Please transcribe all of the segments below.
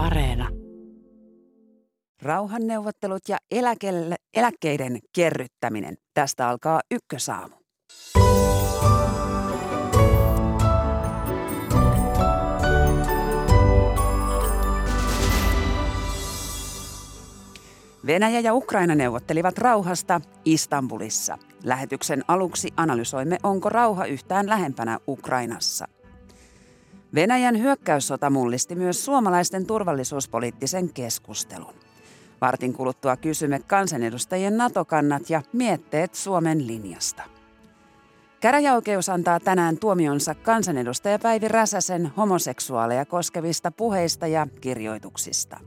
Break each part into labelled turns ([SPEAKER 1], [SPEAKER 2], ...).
[SPEAKER 1] Areena.
[SPEAKER 2] Rauhanneuvottelut ja eläkelle, eläkkeiden kerryttäminen. Tästä alkaa ykkösaamu. Venäjä ja Ukraina neuvottelivat rauhasta Istanbulissa. Lähetyksen aluksi analysoimme, onko rauha yhtään lähempänä Ukrainassa. Venäjän hyökkäyssota mullisti myös suomalaisten turvallisuuspoliittisen keskustelun. Vartin kuluttua kysymme kansanedustajien NATO-kannat ja mietteet Suomen linjasta. Käräjäoikeus antaa tänään tuomionsa kansanedustaja Päivi Räsäsen homoseksuaaleja koskevista puheista ja kirjoituksista.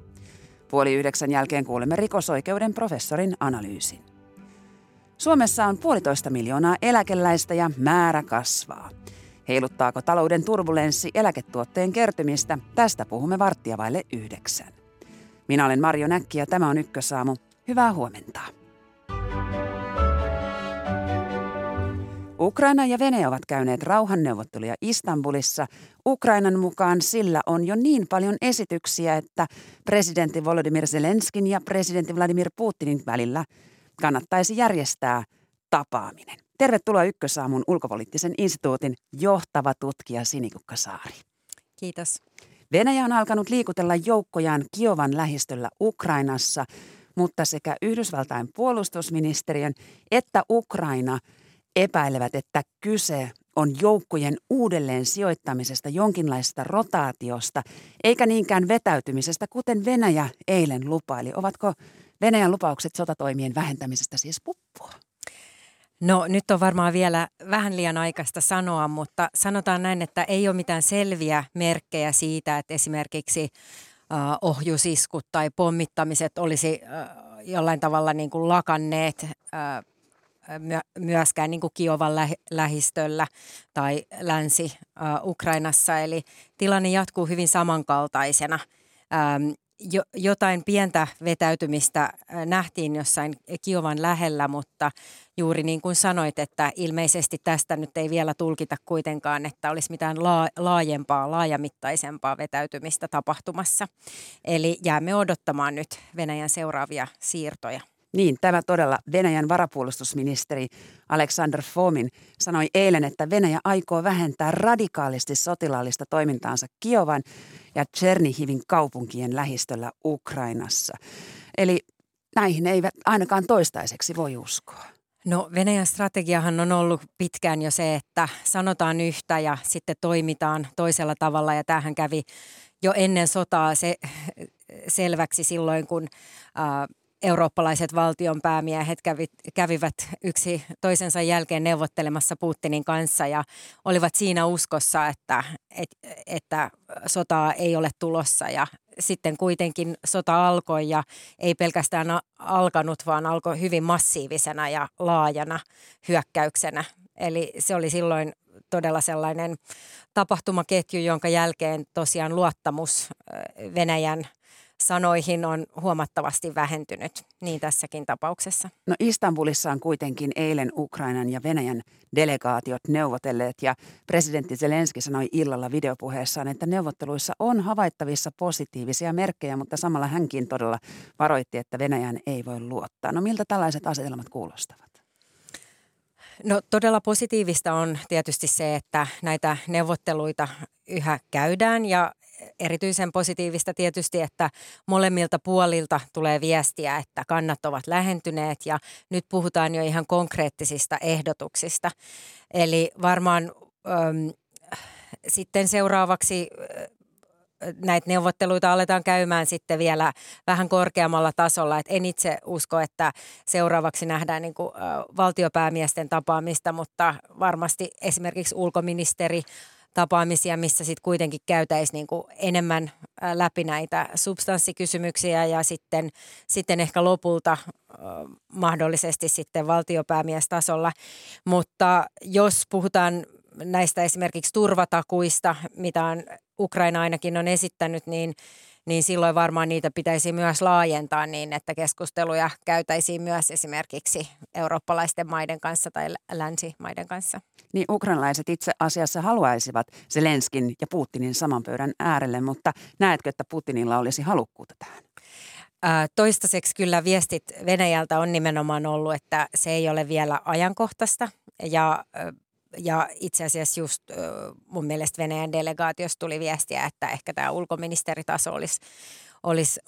[SPEAKER 2] Puoli yhdeksän jälkeen kuulemme rikosoikeuden professorin analyysin. Suomessa on puolitoista miljoonaa eläkeläistä ja määrä kasvaa. Heiluttaako talouden turbulenssi eläketuotteen kertymistä? Tästä puhumme varttia vaille yhdeksän. Minä olen Marjo Näkki ja tämä on Ykkösaamu. Hyvää huomenta. Ukraina ja Venäjä ovat käyneet rauhanneuvotteluja Istanbulissa. Ukrainan mukaan sillä on jo niin paljon esityksiä, että presidentti Volodymyr Zelenskin ja presidentti Vladimir Putinin välillä kannattaisi järjestää tapaaminen. Tervetuloa Ykkösaamun ulkopoliittisen instituutin johtava tutkija Sinikukka Saari.
[SPEAKER 3] Kiitos.
[SPEAKER 2] Venäjä on alkanut liikutella joukkojaan Kiovan lähistöllä Ukrainassa, mutta sekä Yhdysvaltain puolustusministeriön että Ukraina epäilevät, että kyse on joukkojen uudelleen sijoittamisesta, jonkinlaista rotaatiosta, eikä niinkään vetäytymisestä, kuten Venäjä eilen lupaili. Ovatko Venäjän lupaukset sotatoimien vähentämisestä siis puppua?
[SPEAKER 3] No nyt on varmaan vielä vähän liian aikaista sanoa, mutta sanotaan näin, että ei ole mitään selviä merkkejä siitä, että esimerkiksi uh, ohjusiskut tai pommittamiset olisi uh, jollain tavalla niin kuin lakanneet uh, myöskään niin kuin Kiovan lähistöllä tai Länsi-Ukrainassa. Eli tilanne jatkuu hyvin samankaltaisena jo, jotain pientä vetäytymistä äh, nähtiin jossain Kiovan lähellä, mutta juuri niin kuin sanoit, että ilmeisesti tästä nyt ei vielä tulkita kuitenkaan, että olisi mitään laajempaa, laajamittaisempaa vetäytymistä tapahtumassa. Eli jäämme odottamaan nyt Venäjän seuraavia siirtoja.
[SPEAKER 2] Niin, tämä todella Venäjän varapuolustusministeri Alexander Fomin sanoi eilen, että Venäjä aikoo vähentää radikaalisti sotilaallista toimintaansa Kiovan ja Chernihivin kaupunkien lähistöllä Ukrainassa. Eli näihin eivät ainakaan toistaiseksi voi uskoa.
[SPEAKER 3] No Venäjän strategiahan on ollut pitkään jo se, että sanotaan yhtä ja sitten toimitaan toisella tavalla ja tähän kävi jo ennen sotaa se selväksi silloin, kun äh, eurooppalaiset valtionpäämiehet kävi, kävivät yksi toisensa jälkeen neuvottelemassa Putinin kanssa ja olivat siinä uskossa, että, et, että sotaa ei ole tulossa ja sitten kuitenkin sota alkoi ja ei pelkästään alkanut, vaan alkoi hyvin massiivisena ja laajana hyökkäyksenä. Eli se oli silloin todella sellainen tapahtumaketju, jonka jälkeen tosiaan luottamus Venäjän – sanoihin on huomattavasti vähentynyt, niin tässäkin tapauksessa.
[SPEAKER 2] No Istanbulissa on kuitenkin eilen Ukrainan ja Venäjän delegaatiot neuvotelleet ja presidentti Zelenski sanoi illalla videopuheessaan, että neuvotteluissa on havaittavissa positiivisia merkkejä, mutta samalla hänkin todella varoitti, että Venäjän ei voi luottaa. No miltä tällaiset asetelmat kuulostavat?
[SPEAKER 3] No todella positiivista on tietysti se, että näitä neuvotteluita yhä käydään ja erityisen positiivista tietysti, että molemmilta puolilta tulee viestiä, että kannat ovat lähentyneet ja nyt puhutaan jo ihan konkreettisista ehdotuksista. Eli varmaan äm, sitten seuraavaksi näitä neuvotteluita aletaan käymään sitten vielä vähän korkeammalla tasolla. Et en itse usko, että seuraavaksi nähdään niin kuin, valtiopäämiesten tapaamista, mutta varmasti esimerkiksi ulkoministeri tapaamisia, missä sitten kuitenkin käytäisiin niin kuin enemmän läpi näitä substanssikysymyksiä ja sitten, sitten ehkä lopulta mahdollisesti sitten valtiopäämiestasolla. Mutta jos puhutaan näistä esimerkiksi turvatakuista, mitä on Ukraina ainakin on esittänyt, niin niin silloin varmaan niitä pitäisi myös laajentaa niin, että keskusteluja käytäisiin myös esimerkiksi eurooppalaisten maiden kanssa tai länsimaiden kanssa.
[SPEAKER 2] Niin ukrainalaiset itse asiassa haluaisivat Zelenskin ja Putinin saman pöydän äärelle, mutta näetkö, että Putinilla olisi halukkuutta tähän?
[SPEAKER 3] Toistaiseksi kyllä viestit Venäjältä on nimenomaan ollut, että se ei ole vielä ajankohtaista ja ja itse asiassa just mun mielestä Venäjän delegaatiosta tuli viestiä, että ehkä tämä ulkoministeritaso olisi, olisi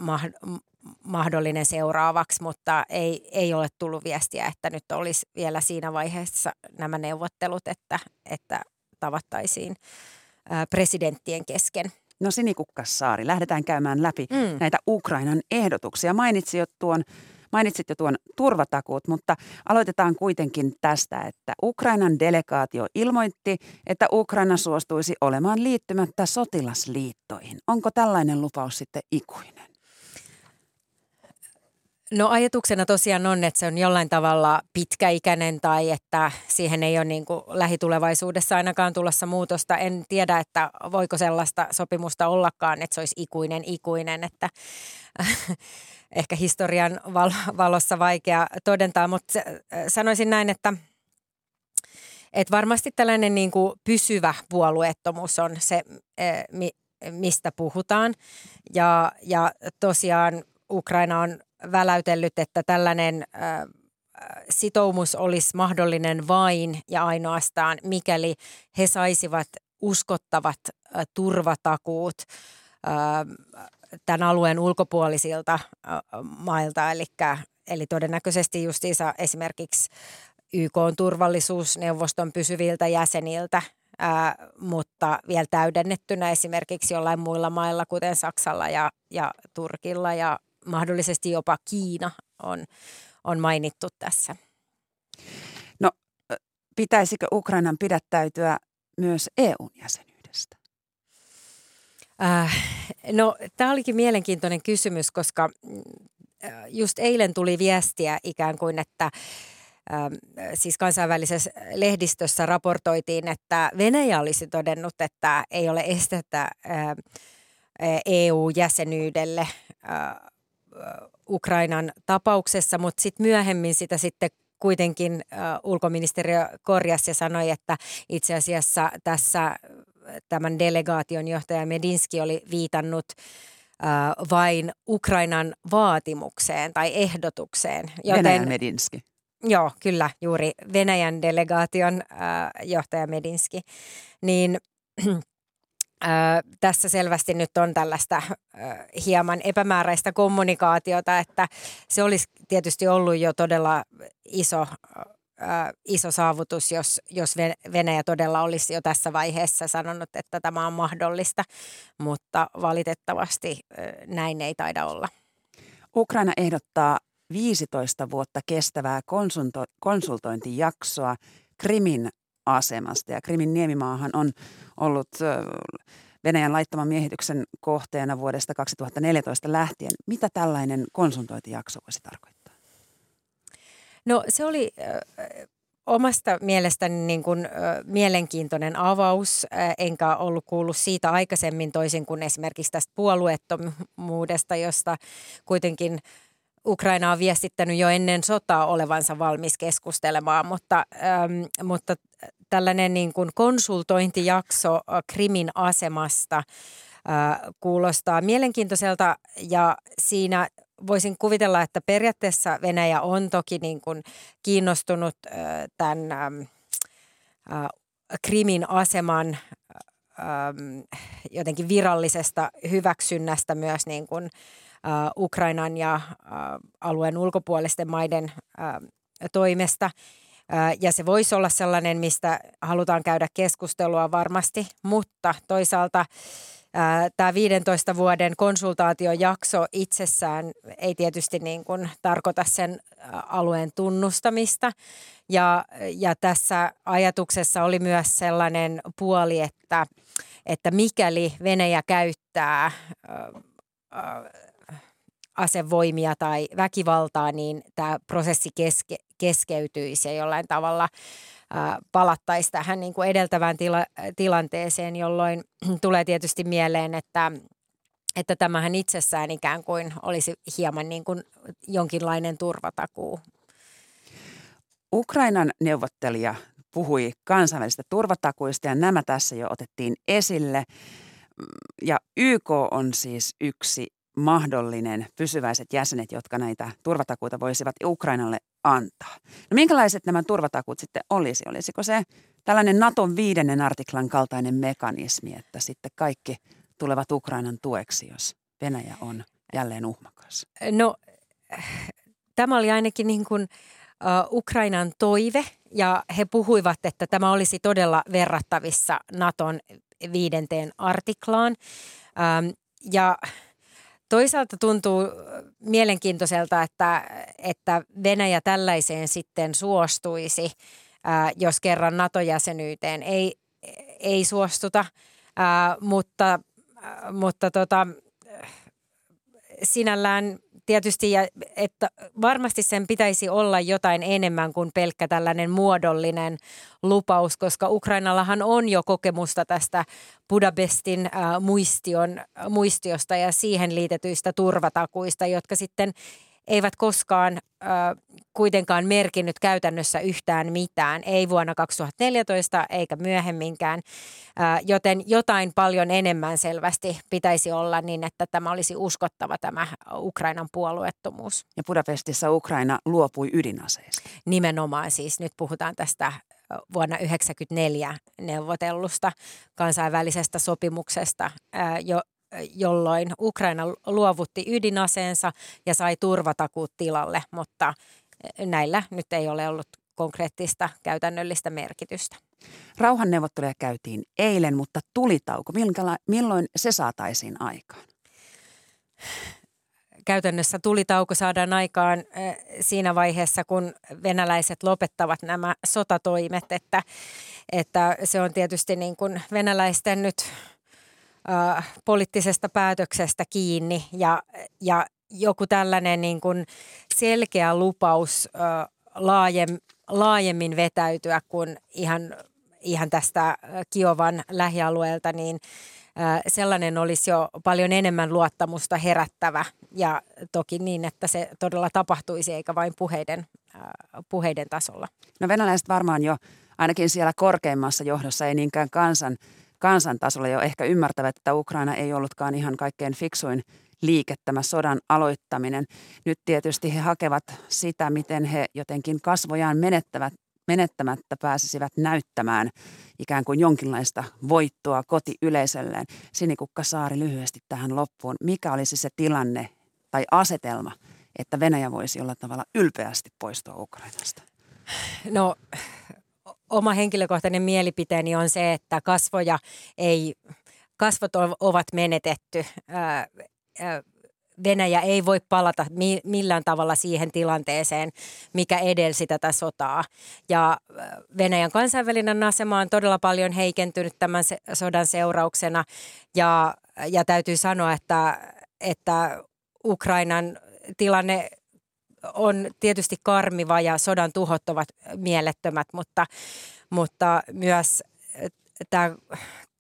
[SPEAKER 3] mahdollinen seuraavaksi, mutta ei, ei ole tullut viestiä, että nyt olisi vielä siinä vaiheessa nämä neuvottelut, että, että tavattaisiin presidenttien kesken.
[SPEAKER 2] No Sinikukkasaari, lähdetään käymään läpi mm. näitä Ukrainan ehdotuksia. Mainitsi jo tuon Mainitsit jo tuon turvatakuut, mutta aloitetaan kuitenkin tästä, että Ukrainan delegaatio ilmoitti, että Ukraina suostuisi olemaan liittymättä sotilasliittoihin. Onko tällainen lupaus sitten ikuinen?
[SPEAKER 3] No ajatuksena tosiaan on, että se on jollain tavalla pitkäikäinen tai että siihen ei ole niin kuin lähitulevaisuudessa ainakaan tulossa muutosta. En tiedä, että voiko sellaista sopimusta ollakaan, että se olisi ikuinen ikuinen, että ehkä historian valossa vaikea todentaa, mutta sanoisin näin, että että varmasti tällainen niin kuin pysyvä puolueettomuus on se, mistä puhutaan. Ja, ja tosiaan Ukraina on väläytellyt, että tällainen sitoumus olisi mahdollinen vain ja ainoastaan, mikäli he saisivat uskottavat turvatakuut tämän alueen ulkopuolisilta mailta, eli, eli todennäköisesti justiinsa esimerkiksi YK on turvallisuusneuvoston pysyviltä jäseniltä, ää, mutta vielä täydennettynä esimerkiksi jollain muilla mailla, kuten Saksalla ja, ja Turkilla ja mahdollisesti jopa Kiina on, on mainittu tässä.
[SPEAKER 2] No, pitäisikö Ukrainan pidättäytyä myös EU-jäsenyydestä?
[SPEAKER 3] Äh, no, tämä olikin mielenkiintoinen kysymys, koska äh, just eilen tuli viestiä ikään kuin, että ähm, siis kansainvälisessä lehdistössä raportoitiin, että Venäjä olisi todennut, että ei ole estettä EU-jäsenyydelle äh, Ukrainan tapauksessa, mutta sitten myöhemmin sitä sitten kuitenkin ulkoministeriö korjasi ja sanoi, että itse asiassa tässä tämän delegaation johtaja Medinski oli viitannut vain Ukrainan vaatimukseen tai ehdotukseen.
[SPEAKER 2] Joten, Venäjän Medinski.
[SPEAKER 3] Joo, kyllä, juuri Venäjän delegaation johtaja Medinski. Niin tässä selvästi nyt on tällaista hieman epämääräistä kommunikaatiota, että se olisi tietysti ollut jo todella iso iso saavutus, jos, jos Venäjä todella olisi jo tässä vaiheessa sanonut, että tämä on mahdollista, mutta valitettavasti näin ei taida olla.
[SPEAKER 2] Ukraina ehdottaa 15 vuotta kestävää konsulto- konsultointijaksoa Krimin asemasta. Ja Krimin niemimaahan on ollut Venäjän laittoman miehityksen kohteena vuodesta 2014 lähtien. Mitä tällainen konsultointijakso voisi tarkoittaa?
[SPEAKER 3] No se oli omasta mielestäni niin kuin, mielenkiintoinen avaus, enkä ollut kuullut siitä aikaisemmin toisin kuin esimerkiksi tästä puolueettomuudesta, josta kuitenkin Ukraina on viestittänyt jo ennen sotaa olevansa valmis keskustelemaan, mutta, ähm, mutta tällainen niin kuin konsultointijakso Krimin asemasta äh, kuulostaa mielenkiintoiselta ja siinä voisin kuvitella, että periaatteessa Venäjä on toki niin kuin kiinnostunut äh, tämän äh, Krimin aseman äh, jotenkin virallisesta hyväksynnästä myös niin kuin, äh, Ukrainan ja äh, alueen ulkopuolisten maiden äh, toimesta. Äh, ja se voisi olla sellainen, mistä halutaan käydä keskustelua varmasti, mutta toisaalta Tämä 15 vuoden konsultaatiojakso itsessään ei tietysti niin kuin tarkoita sen alueen tunnustamista. Ja, ja tässä ajatuksessa oli myös sellainen puoli, että, että mikäli Venäjä käyttää asevoimia tai väkivaltaa, niin tämä prosessi keske, keskeytyisi ja jollain tavalla palattaisiin tähän niin kuin edeltävään tila, tilanteeseen, jolloin tulee tietysti mieleen, että että tämähän itsessään ikään kuin olisi hieman niin kuin jonkinlainen turvatakuu.
[SPEAKER 2] Ukrainan neuvottelija puhui kansainvälisistä turvatakuista ja nämä tässä jo otettiin esille. Ja YK on siis yksi mahdollinen pysyväiset jäsenet, jotka näitä turvatakuita voisivat Ukrainalle antaa. No minkälaiset nämä turvatakuut sitten olisi? Olisiko se tällainen Naton viidennen artiklan kaltainen mekanismi, että sitten kaikki tulevat Ukrainan tueksi, jos Venäjä on jälleen uhmakas?
[SPEAKER 3] No tämä oli ainakin niin kuin Ukrainan toive ja he puhuivat, että tämä olisi todella verrattavissa Naton viidenteen artiklaan. Ja Toisaalta tuntuu mielenkiintoiselta, että, että Venäjä tällaiseen sitten suostuisi, jos kerran NATO-jäsenyyteen ei, ei suostuta, mutta, mutta tota, sinällään tietysti, että varmasti sen pitäisi olla jotain enemmän kuin pelkkä tällainen muodollinen lupaus, koska Ukrainallahan on jo kokemusta tästä Budapestin äh, muistion, muistiosta ja siihen liitetyistä turvatakuista, jotka sitten eivät koskaan äh, kuitenkaan merkinnyt käytännössä yhtään mitään, ei vuonna 2014 eikä myöhemminkään, äh, joten jotain paljon enemmän selvästi pitäisi olla niin, että tämä olisi uskottava tämä Ukrainan puolueettomuus.
[SPEAKER 2] Ja Budapestissa Ukraina luopui ydinaseista.
[SPEAKER 3] Nimenomaan siis nyt puhutaan tästä vuonna 1994 neuvotellusta kansainvälisestä sopimuksesta, jo, jolloin Ukraina luovutti ydinaseensa ja sai turvatakuut tilalle, mutta näillä nyt ei ole ollut konkreettista käytännöllistä merkitystä.
[SPEAKER 2] Rauhanneuvotteluja käytiin eilen, mutta tulitauko, milloin se saataisiin aikaan?
[SPEAKER 3] Käytännössä tulitauko saadaan aikaan siinä vaiheessa, kun venäläiset lopettavat nämä sotatoimet, että, että se on tietysti niin kuin venäläisten nyt äh, poliittisesta päätöksestä kiinni ja, ja joku tällainen niin kuin selkeä lupaus äh, laajem, laajemmin vetäytyä kuin ihan, ihan tästä Kiovan lähialueelta, niin sellainen olisi jo paljon enemmän luottamusta herättävä ja toki niin, että se todella tapahtuisi eikä vain puheiden, puheiden tasolla.
[SPEAKER 2] No venäläiset varmaan jo ainakin siellä korkeimmassa johdossa, ei niinkään kansan kansantasolla jo ehkä ymmärtävät, että Ukraina ei ollutkaan ihan kaikkein fiksuin liike tämä sodan aloittaminen. Nyt tietysti he hakevat sitä, miten he jotenkin kasvojaan menettävät, menettämättä pääsisivät näyttämään ikään kuin jonkinlaista voittoa kotiyleisölleen. Sinikukka Saari lyhyesti tähän loppuun. Mikä olisi se tilanne tai asetelma, että Venäjä voisi olla tavalla ylpeästi poistua Ukrainasta?
[SPEAKER 3] No oma henkilökohtainen mielipiteeni on se, että kasvoja ei, kasvot ovat menetetty. Venäjä ei voi palata millään tavalla siihen tilanteeseen, mikä edelsi tätä sotaa. Ja Venäjän kansainvälinen asema on todella paljon heikentynyt tämän sodan seurauksena. Ja, ja täytyy sanoa, että, että Ukrainan tilanne on tietysti karmiva ja sodan tuhot ovat mielettömät, mutta, mutta myös äh, tämä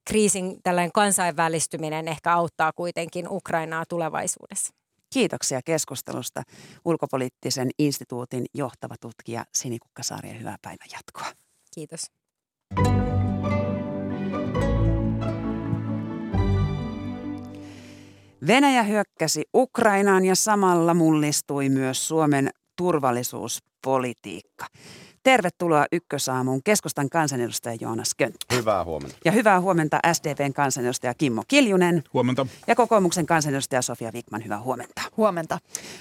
[SPEAKER 3] kriisin tällainen kansainvälistyminen ehkä auttaa kuitenkin Ukrainaa tulevaisuudessa.
[SPEAKER 2] Kiitoksia keskustelusta ulkopoliittisen instituutin johtava tutkija Sinikukka Saari ja hyvää päivän jatkoa.
[SPEAKER 3] Kiitos.
[SPEAKER 2] Venäjä hyökkäsi Ukrainaan ja samalla mullistui myös Suomen turvallisuuspolitiikka. Tervetuloa Ykkösaamuun keskustan kansanedustaja Joonas Könttö.
[SPEAKER 1] Hyvää huomenta.
[SPEAKER 2] Ja hyvää huomenta SDPn kansanedustaja Kimmo Kiljunen.
[SPEAKER 4] Huomenta.
[SPEAKER 2] Ja kokoomuksen kansanedustaja Sofia Wikman. Hyvää huomenta.
[SPEAKER 5] Huomenta.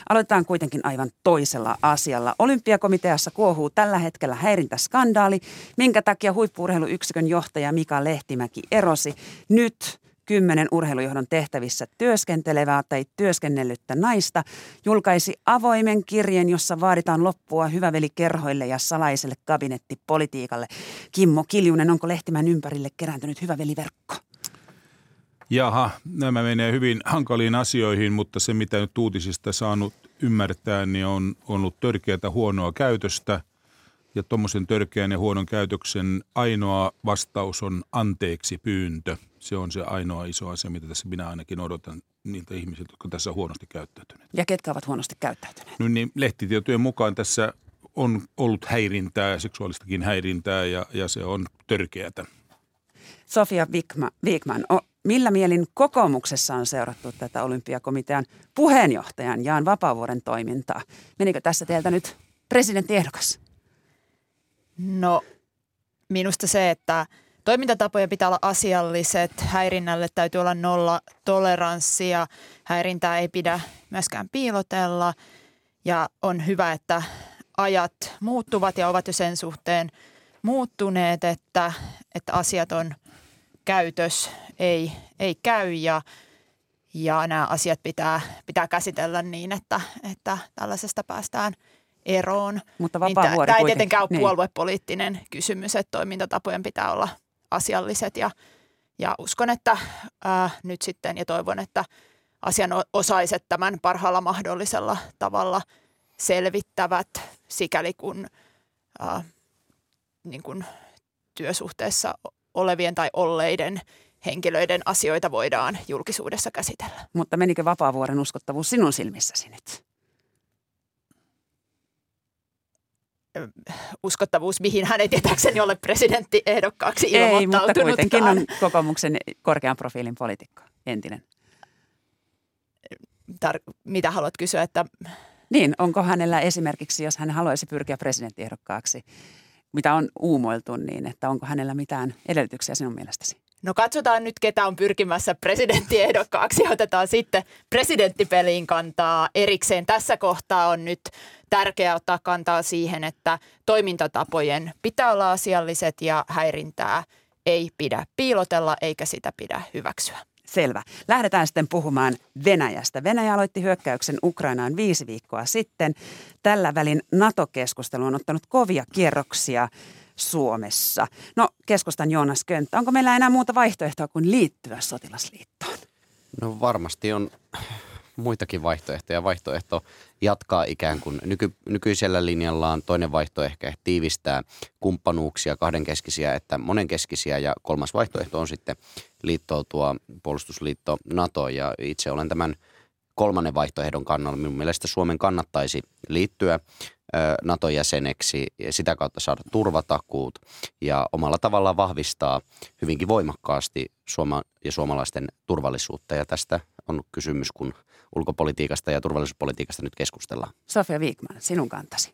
[SPEAKER 2] Aloitetaan kuitenkin aivan toisella asialla. Olympiakomiteassa kuohuu tällä hetkellä häirintäskandaali, minkä takia huippuurheiluyksikön johtaja Mika Lehtimäki erosi. Nyt kymmenen urheilujohdon tehtävissä työskentelevää tai työskennellyttä naista julkaisi avoimen kirjeen, jossa vaaditaan loppua hyvävelikerhoille ja salaiselle kabinettipolitiikalle. Kimmo Kiljunen, onko Lehtimän ympärille kerääntynyt hyväveliverkko?
[SPEAKER 4] Jaha, nämä menee hyvin hankaliin asioihin, mutta se mitä nyt uutisista saanut ymmärtää, niin on ollut törkeätä huonoa käytöstä. Ja tuommoisen törkeän ja huonon käytöksen ainoa vastaus on anteeksi pyyntö – se on se ainoa iso asia, mitä tässä minä ainakin odotan niiltä ihmisiltä, jotka tässä on huonosti käyttäytyneet.
[SPEAKER 2] Ja ketkä ovat huonosti käyttäytyneet?
[SPEAKER 4] No niin, lehtitietojen mukaan tässä on ollut häirintää ja seksuaalistakin häirintää ja, ja se on törkeätä.
[SPEAKER 2] Sofia Wikman, millä mielin kokoomuksessa on seurattu tätä olympiakomitean puheenjohtajan Jaan Vapaavuoren toimintaa? Menikö tässä teiltä nyt presidenttiehdokas?
[SPEAKER 1] No minusta se, että toimintatapojen pitää olla asialliset, häirinnälle täytyy olla nolla toleranssi ja häirintää ei pidä myöskään piilotella. Ja on hyvä, että ajat muuttuvat ja ovat jo sen suhteen muuttuneet, että, että asiat on käytös ei, ei käy ja, ja nämä asiat pitää, pitää käsitellä niin, että, että tällaisesta päästään eroon.
[SPEAKER 2] Mutta
[SPEAKER 1] niin
[SPEAKER 2] vapaa
[SPEAKER 1] Tämä ei tietenkään ole niin. puoluepoliittinen kysymys, että toimintatapojen pitää olla asialliset ja, ja uskon, että ää, nyt sitten ja toivon, että asianosaiset tämän parhaalla mahdollisella tavalla selvittävät sikäli kun, ää, niin kun työsuhteessa olevien tai olleiden henkilöiden asioita voidaan julkisuudessa käsitellä.
[SPEAKER 2] Mutta menikö Vapaavuoren uskottavuus sinun silmissäsi nyt?
[SPEAKER 1] Uskottavuus, mihin hän ei tietääkseni ole presidenttiehdokkaaksi
[SPEAKER 2] Ei, mutta kuitenkin on kokoomuksen korkean profiilin poliitikko, entinen.
[SPEAKER 1] Tar- mitä haluat kysyä, että...
[SPEAKER 2] Niin, onko hänellä esimerkiksi, jos hän haluaisi pyrkiä presidenttiehdokkaaksi, mitä on uumoiltu, niin että onko hänellä mitään edellytyksiä sinun mielestäsi?
[SPEAKER 1] No katsotaan nyt, ketä on pyrkimässä presidenttiehdokkaaksi. Otetaan sitten presidenttipeliin kantaa erikseen. Tässä kohtaa on nyt tärkeää ottaa kantaa siihen, että toimintatapojen pitää olla asialliset ja häirintää ei pidä piilotella eikä sitä pidä hyväksyä.
[SPEAKER 2] Selvä. Lähdetään sitten puhumaan Venäjästä. Venäjä aloitti hyökkäyksen Ukrainaan viisi viikkoa sitten. Tällä välin NATO-keskustelu on ottanut kovia kierroksia Suomessa. No, keskustan Joonas Könttä, onko meillä enää muuta vaihtoehtoa kuin liittyä sotilasliittoon?
[SPEAKER 5] No varmasti on muitakin vaihtoehtoja. Vaihtoehto jatkaa ikään kuin nyky, nykyisellä linjallaan. Toinen vaihtoehto ehkä tiivistää kumppanuuksia, kahdenkeskisiä että monenkeskisiä. Ja kolmas vaihtoehto on sitten liittoutua puolustusliitto NATO. Ja itse olen tämän kolmannen vaihtoehdon kannalla. Minun mielestä Suomen kannattaisi liittyä NATO-jäseneksi ja sitä kautta saada turvatakuut ja omalla tavallaan vahvistaa hyvinkin voimakkaasti Suoma ja suomalaisten turvallisuutta. Ja tästä on kysymys, kun ulkopolitiikasta ja turvallisuuspolitiikasta nyt keskustellaan.
[SPEAKER 2] Sofia Viikman, sinun kantasi.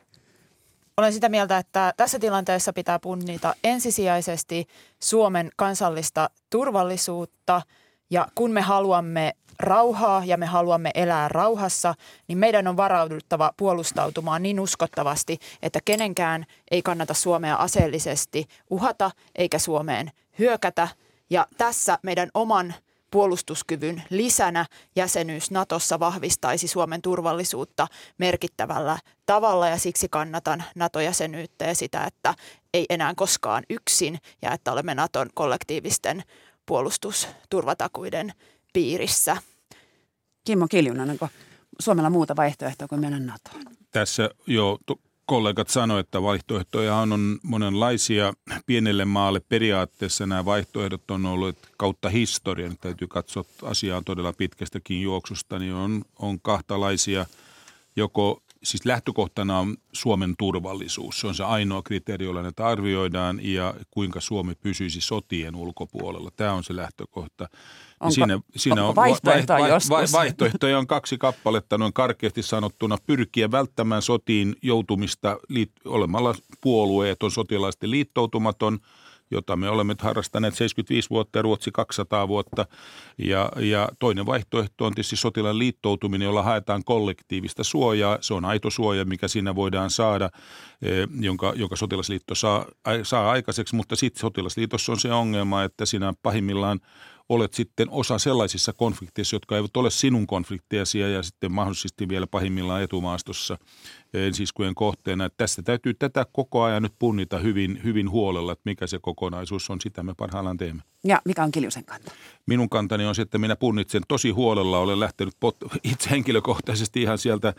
[SPEAKER 1] Olen sitä mieltä, että tässä tilanteessa pitää punnita ensisijaisesti Suomen kansallista turvallisuutta ja kun me haluamme rauhaa ja me haluamme elää rauhassa, niin meidän on varauduttava puolustautumaan niin uskottavasti, että kenenkään ei kannata Suomea aseellisesti uhata eikä Suomeen hyökätä. Ja tässä meidän oman puolustuskyvyn lisänä jäsenyys Natossa vahvistaisi Suomen turvallisuutta merkittävällä tavalla ja siksi kannatan NATO-jäsenyyttä ja sitä, että ei enää koskaan yksin ja että olemme Naton kollektiivisten puolustusturvatakuiden piirissä.
[SPEAKER 2] Kimmo Kiljunen, onko Suomella muuta vaihtoehtoa kuin mennä NATOon?
[SPEAKER 4] Tässä jo kollegat sanoivat, että vaihtoehtoja on monenlaisia. Pienelle maalle periaatteessa nämä vaihtoehdot on ollut kautta historian. Täytyy katsoa asiaa todella pitkästäkin juoksusta, niin on, on kahtalaisia. Joko siis lähtökohtana on Suomen turvallisuus. Se on se ainoa kriteeri, jolla näitä arvioidaan ja kuinka Suomi pysyisi sotien ulkopuolella. Tämä on se lähtökohta.
[SPEAKER 2] Onko, siinä, siinä onko on vaihtoehtoja va, va, va,
[SPEAKER 4] Vaihtoehtoja on kaksi kappaletta noin karkeasti sanottuna. Pyrkiä välttämään sotiin joutumista liit, olemalla puolueeton sotilaisten liittoutumaton – jota me olemme harrastaneet 75 vuotta ja Ruotsi 200 vuotta. Ja, ja toinen vaihtoehto on tietysti sotilaan liittoutuminen, jolla haetaan kollektiivista suojaa. Se on aito suoja, mikä siinä voidaan saada, eh, jonka, jonka sotilasliitto saa, saa aikaiseksi, mutta sitten sotilasliitossa on se ongelma, että siinä pahimmillaan olet sitten osa sellaisissa konflikteissa, jotka eivät ole sinun konflikteasi ja sitten mahdollisesti vielä pahimmillaan etumaastossa ensiskujen kohteena. Että tästä täytyy tätä koko ajan nyt punnita hyvin, hyvin huolella, että mikä se kokonaisuus on, sitä me parhaillaan teemme.
[SPEAKER 2] Ja mikä on Kiljusen kanta?
[SPEAKER 4] Minun kantani on se, että minä punnitsen tosi huolella. Olen lähtenyt pot- itse henkilökohtaisesti ihan sieltä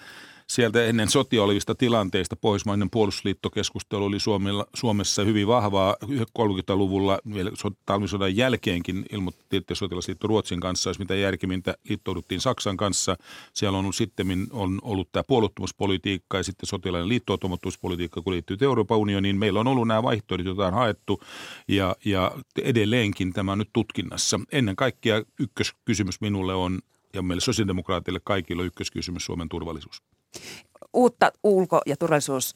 [SPEAKER 4] sieltä ennen sotia olevista tilanteista. Pohjoismainen puolustusliittokeskustelu oli Suomella, Suomessa hyvin vahvaa 30-luvulla, vielä talvisodan jälkeenkin ilmoitettiin, että sotilasliitto Ruotsin kanssa olisi mitä järkevintä, liittouduttiin Saksan kanssa. Siellä on sitten on ollut tämä puolustumuspolitiikka ja sitten sotilainen liittoutumattomuuspolitiikka, kun liittyy Euroopan unioniin. Meillä on ollut nämä vaihtoehdot, joita on haettu ja, ja edelleenkin tämä on nyt tutkinnassa. Ennen kaikkea ykköskysymys minulle on ja meille sosiaalidemokraatille kaikille on ykköskysymys Suomen turvallisuus.
[SPEAKER 2] Uutta ulko- ja turvallisuus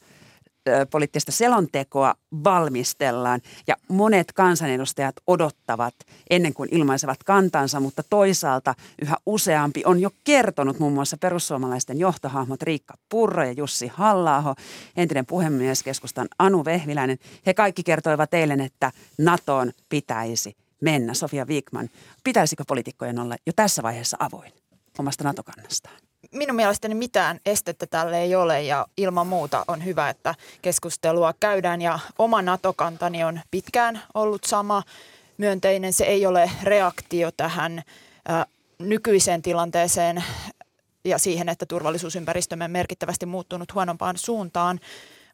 [SPEAKER 2] poliittista selontekoa valmistellaan ja monet kansanedustajat odottavat ennen kuin ilmaisevat kantansa, mutta toisaalta yhä useampi on jo kertonut muun muassa perussuomalaisten johtohahmot Riikka Purro ja Jussi Hallaho, entinen puhemies keskustan Anu Vehviläinen. He kaikki kertoivat eilen, että NATOon pitäisi mennä. Sofia Wigman, pitäisikö poliitikkojen olla jo tässä vaiheessa avoin omasta NATO-kannastaan?
[SPEAKER 1] Minun mielestäni mitään estettä tälle ei ole ja ilman muuta on hyvä, että keskustelua käydään ja oma NATO-kantani on pitkään ollut sama myönteinen. Se ei ole reaktio tähän ä, nykyiseen tilanteeseen ja siihen, että turvallisuusympäristömme on merkittävästi muuttunut huonompaan suuntaan.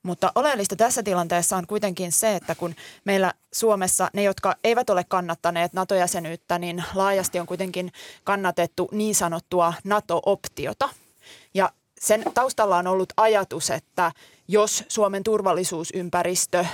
[SPEAKER 1] Mutta oleellista tässä tilanteessa on kuitenkin se, että kun meillä Suomessa ne, jotka eivät ole kannattaneet NATO-jäsenyyttä, niin laajasti on kuitenkin kannatettu niin sanottua NATO-optiota. Ja sen taustalla on ollut ajatus, että jos Suomen turvallisuusympäristö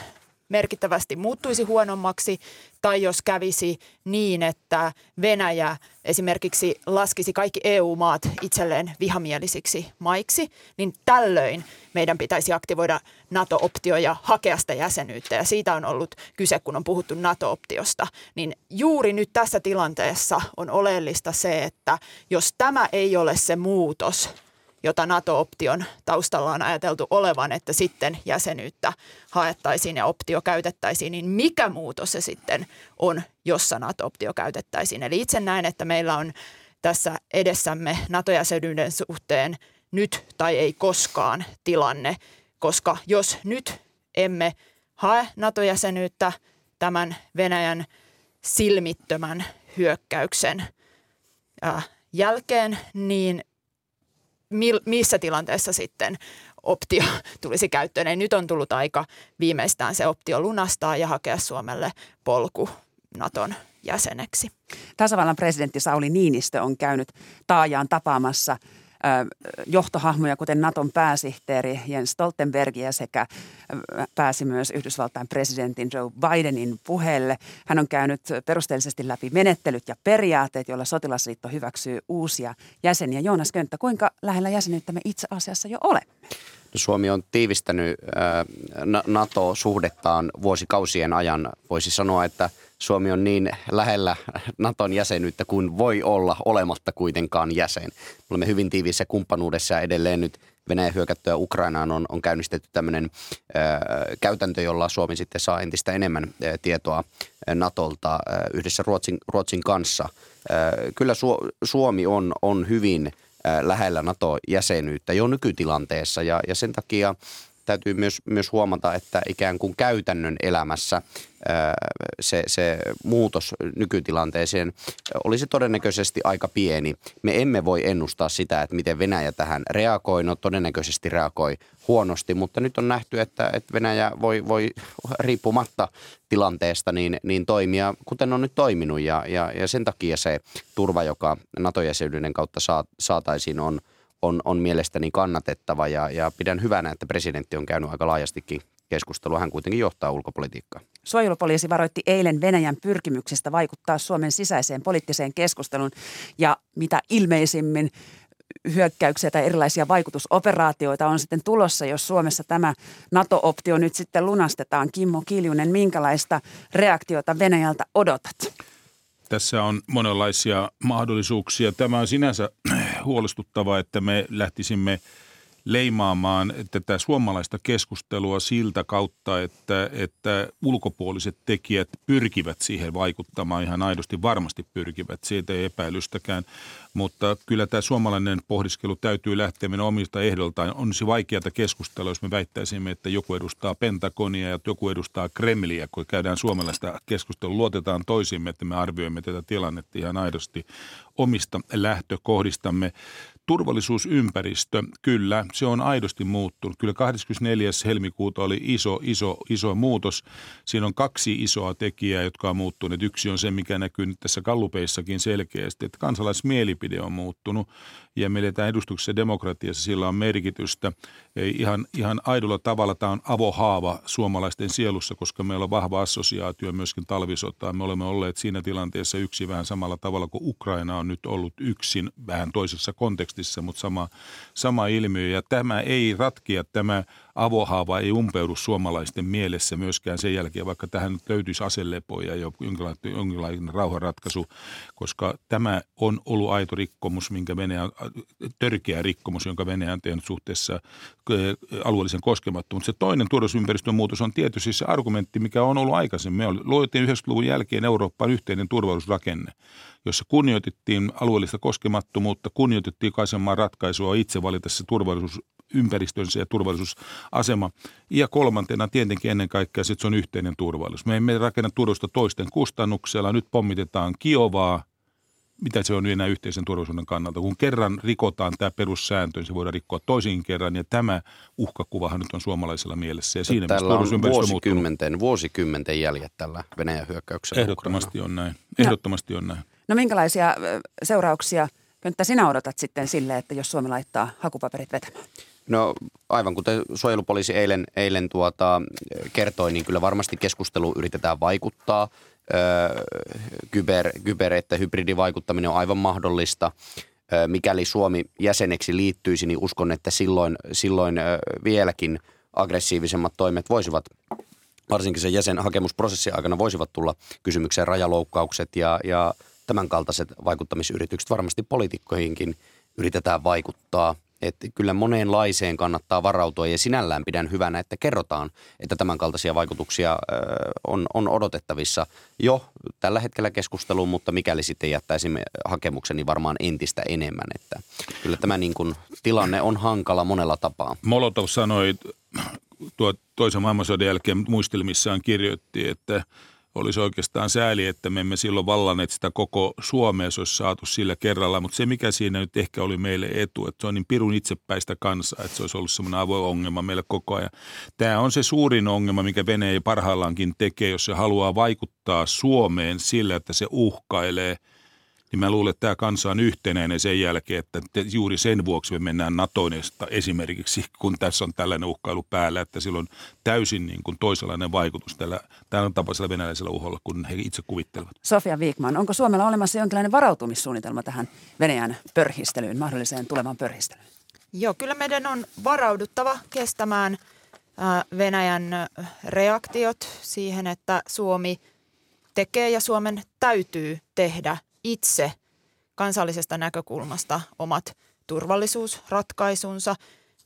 [SPEAKER 1] merkittävästi muuttuisi huonommaksi tai jos kävisi niin, että Venäjä esimerkiksi laskisi kaikki EU-maat itselleen vihamielisiksi maiksi, niin tällöin meidän pitäisi aktivoida NATO-optio ja hakea sitä jäsenyyttä. Ja siitä on ollut kyse, kun on puhuttu NATO-optiosta. Niin juuri nyt tässä tilanteessa on oleellista se, että jos tämä ei ole se muutos – jota NATO-option taustalla on ajateltu olevan, että sitten jäsenyyttä haettaisiin ja optio käytettäisiin, niin mikä muutos se sitten on, jossa NATO-optio käytettäisiin? Eli itse näen, että meillä on tässä edessämme NATO-jäsenyyden suhteen nyt tai ei koskaan tilanne, koska jos nyt emme hae NATO-jäsenyyttä tämän Venäjän silmittömän hyökkäyksen jälkeen, niin missä tilanteessa sitten optio tulisi käyttöön. Eli nyt on tullut aika viimeistään se optio lunastaa ja hakea Suomelle polku Naton jäseneksi.
[SPEAKER 2] Tasavallan presidentti Sauli Niinistö on käynyt taajaan tapaamassa – johtohahmoja, kuten Naton pääsihteeri Jens Stoltenbergia sekä pääsi myös Yhdysvaltain presidentin Joe Bidenin puheelle. Hän on käynyt perusteellisesti läpi menettelyt ja periaatteet, joilla sotilasliitto hyväksyy uusia jäseniä. Joonas Könttä, kuinka lähellä jäsenyyttä me itse asiassa jo olemme?
[SPEAKER 5] No Suomi on tiivistänyt NATO-suhdettaan vuosikausien ajan. Voisi sanoa, että – Suomi on niin lähellä Naton jäsenyyttä kuin voi olla olematta kuitenkaan jäsen. Me olemme hyvin tiiviissä kumppanuudessa ja edelleen nyt Venäjän hyökättyä Ukrainaan on, on käynnistetty tämmöinen ö, käytäntö, jolla Suomi sitten saa entistä enemmän ö, tietoa Natolta ö, yhdessä Ruotsin, Ruotsin kanssa. Ö, kyllä Su, Suomi on, on hyvin ö, lähellä NATO-jäsenyyttä jo nykytilanteessa ja, ja sen takia – täytyy myös, myös huomata, että ikään kuin käytännön elämässä se, se muutos nykytilanteeseen olisi todennäköisesti aika pieni. Me emme voi ennustaa sitä, että miten Venäjä tähän reagoi. No todennäköisesti reagoi huonosti, mutta nyt on nähty, että, että Venäjä voi, voi riippumatta tilanteesta niin, niin toimia, kuten on nyt toiminut. Ja, ja, ja sen takia se turva, joka NATO-jäsenyyden kautta saataisiin, on – on, on mielestäni kannatettava ja, ja pidän hyvänä, että presidentti on käynyt aika laajastikin keskustelua. Hän kuitenkin johtaa ulkopolitiikkaa.
[SPEAKER 2] Suojelupoliisi varoitti eilen Venäjän pyrkimyksestä vaikuttaa Suomen sisäiseen poliittiseen keskusteluun ja mitä ilmeisimmin hyökkäyksiä tai erilaisia vaikutusoperaatioita on sitten tulossa, jos Suomessa tämä NATO-optio nyt sitten lunastetaan. Kimmo Kiljunen, minkälaista reaktiota Venäjältä odotat?
[SPEAKER 4] Tässä on monenlaisia mahdollisuuksia. Tämä on sinänsä huolestuttavaa, että me lähtisimme leimaamaan tätä suomalaista keskustelua siltä kautta, että, että ulkopuoliset tekijät pyrkivät siihen vaikuttamaan, ihan aidosti varmasti pyrkivät, siitä ei epäilystäkään. Mutta kyllä tämä suomalainen pohdiskelu täytyy lähteä meidän omista ehdoltaan. On se vaikeata keskustella, jos me väittäisimme, että joku edustaa Pentagonia ja joku edustaa Kremliä, kun käydään suomalaista keskustelua. Luotetaan toisimme, että me arvioimme tätä tilannetta ihan aidosti omista lähtökohdistamme. Turvallisuusympäristö, kyllä, se on aidosti muuttunut. Kyllä 24. helmikuuta oli iso, iso, iso muutos. Siinä on kaksi isoa tekijää, jotka on muuttuneet. Yksi on se, mikä näkyy nyt tässä kallupeissakin selkeästi, että kansalaismielipide on muuttunut ja me eletään edustuksessa demokratiassa, sillä on merkitystä. Ihan, ihan aidolla tavalla tämä on avohaava suomalaisten sielussa, koska meillä on vahva assosiaatio myöskin talvisotaan. Me olemme olleet siinä tilanteessa yksi vähän samalla tavalla kuin Ukraina on nyt ollut yksin vähän toisessa kontekstissa, mutta sama, sama ilmiö. Ja tämä ei ratkia, tämä avohaava ei umpeudu suomalaisten mielessä myöskään sen jälkeen, vaikka tähän nyt löytyisi aselepoja ja jonkinlainen, jonkinlainen rauhanratkaisu, koska tämä on ollut aito rikkomus, minkä Venäjä, törkeä rikkomus, jonka Venäjä on tehnyt suhteessa alueellisen koskemattomuuteen. Se toinen turvallisuusympäristön muutos on tietysti se argumentti, mikä on ollut aikaisemmin. Me luotiin 90-luvun jälkeen Eurooppaan yhteinen turvallisuusrakenne, jossa kunnioitettiin alueellista koskemattomuutta, kunnioitettiin kaisenmaan ratkaisua itse valita se turvallisuus ympäristönsä ja turvallisuusasema. Ja kolmantena tietenkin ennen kaikkea että se on yhteinen turvallisuus. Me emme rakenna turvallisuutta toisten kustannuksella. Nyt pommitetaan Kiovaa, mitä se on enää yhteisen turvallisuuden kannalta. Kun kerran rikotaan tämä perussääntö, niin se voidaan rikkoa toisin kerran, ja tämä uhkakuvahan nyt on suomalaisella mielessä. Ja
[SPEAKER 5] siinä tällä on vuosikymmenten, vuosikymmenten jäljet tällä Venäjän hyökkäyksellä.
[SPEAKER 4] Ehdottomasti on näin. Ehdottomasti on näin.
[SPEAKER 2] No minkälaisia seurauksia Könttä sinä odotat sitten sille, että jos Suomi laittaa hakupaperit vetämään?
[SPEAKER 5] No aivan kuten suojelupoliisi eilen, eilen tuota, kertoi, niin kyllä varmasti keskustelu yritetään vaikuttaa. Öö, kyber, kyber- että hybridivaikuttaminen on aivan mahdollista. Öö, mikäli Suomi jäseneksi liittyisi, niin uskon, että silloin, silloin öö, vieläkin aggressiivisemmat toimet voisivat varsinkin sen jäsenhakemusprosessin aikana voisivat tulla kysymykseen rajaloukkaukset ja, ja tämän kaltaiset vaikuttamisyritykset. Varmasti poliitikkoihinkin yritetään vaikuttaa. Että kyllä moneenlaiseen kannattaa varautua ja sinällään pidän hyvänä, että kerrotaan, että tämän kaltaisia vaikutuksia on, on odotettavissa jo tällä hetkellä keskusteluun, mutta mikäli sitten jättäisimme hakemuksen, niin varmaan entistä enemmän. Että kyllä tämä niin kuin, tilanne on hankala monella tapaa.
[SPEAKER 4] Molotov sanoi tuo toisen maailmansodan jälkeen muistelmissaan kirjoitti, että olisi oikeastaan sääli, että me emme silloin vallanneet sitä koko Suomea, se olisi saatu sillä kerralla, mutta se mikä siinä nyt ehkä oli meille etu, että se on niin pirun itsepäistä kansaa, että se olisi ollut semmoinen avoin ongelma meille koko ajan. Tämä on se suurin ongelma, mikä Venäjä parhaillaankin tekee, jos se haluaa vaikuttaa Suomeen sillä, että se uhkailee – niin mä luulen, että tämä kansa on yhtenäinen sen jälkeen, että juuri sen vuoksi me mennään NATOon esimerkiksi, kun tässä on tällainen uhkailu päällä, että sillä on täysin niin kuin toisenlainen vaikutus tällä, tällä tapaisella venäläisellä uholla, kun he itse kuvittelevat.
[SPEAKER 2] Sofia Viikman, onko Suomella olemassa jonkinlainen varautumissuunnitelma tähän Venäjän pörhistelyyn, mahdolliseen tulevan pörhistelyyn?
[SPEAKER 1] Joo, kyllä meidän on varauduttava kestämään Venäjän reaktiot siihen, että Suomi tekee ja Suomen täytyy tehdä itse kansallisesta näkökulmasta omat turvallisuusratkaisunsa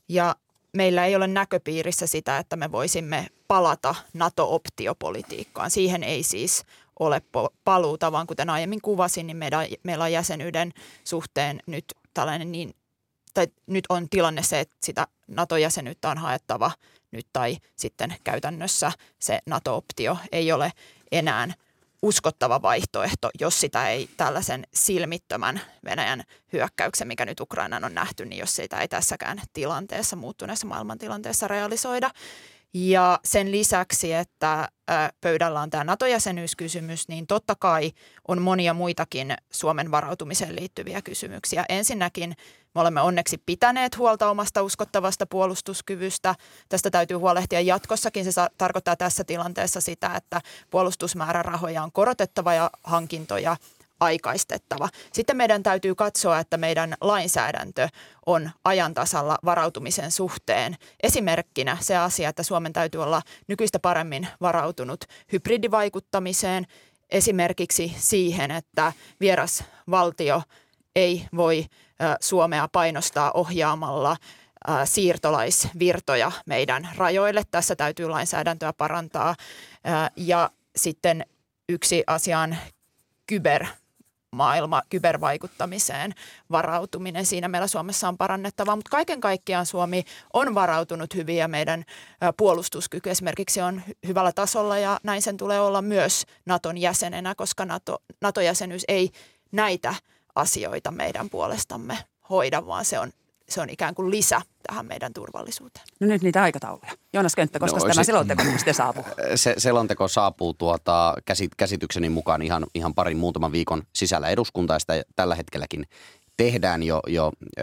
[SPEAKER 1] ja meillä ei ole näköpiirissä sitä, että me voisimme palata NATO-optiopolitiikkaan. Siihen ei siis ole paluuta, vaan kuten aiemmin kuvasin, niin meidän, meillä on jäsenyyden suhteen nyt tällainen niin, tai nyt on tilanne se, että sitä NATO-jäsenyyttä on haettava nyt tai sitten käytännössä se NATO-optio ei ole enää uskottava vaihtoehto, jos sitä ei tällaisen silmittömän Venäjän hyökkäyksen, mikä nyt Ukrainaan on nähty, niin jos sitä ei tässäkään tilanteessa, muuttuneessa maailmantilanteessa realisoida. Ja sen lisäksi, että pöydällä on tämä NATO-jäsenyyskysymys, niin totta kai on monia muitakin Suomen varautumiseen liittyviä kysymyksiä. Ensinnäkin me olemme onneksi pitäneet huolta omasta uskottavasta puolustuskyvystä. Tästä täytyy huolehtia jatkossakin. Se tarkoittaa tässä tilanteessa sitä, että puolustusmäärärahoja on korotettava ja hankintoja aikaistettava. Sitten meidän täytyy katsoa, että meidän lainsäädäntö on ajantasalla varautumisen suhteen. Esimerkkinä se asia, että Suomen täytyy olla nykyistä paremmin varautunut hybridivaikuttamiseen, esimerkiksi siihen, että vieras valtio ei voi Suomea painostaa ohjaamalla siirtolaisvirtoja meidän rajoille. Tässä täytyy lainsäädäntöä parantaa. Ja sitten yksi asia on kyber maailma kybervaikuttamiseen varautuminen. Siinä meillä Suomessa on parannettavaa, mutta kaiken kaikkiaan Suomi on varautunut hyvin ja meidän puolustuskyky esimerkiksi on hyvällä tasolla ja näin sen tulee olla myös Naton jäsenenä, koska NATO, NATO-jäsenyys ei näitä asioita meidän puolestamme hoida, vaan se on, se on ikään kuin lisä tähän meidän turvallisuuteen.
[SPEAKER 2] No nyt niitä aikatauluja. Joonas Könttä, koska no, tämä se, selonteko sitten saapuu?
[SPEAKER 5] Se, selonteko saapuu tuota, käsitykseni mukaan ihan, ihan parin muutaman viikon sisällä eduskuntaa. Sitä tällä hetkelläkin tehdään jo, jo ö,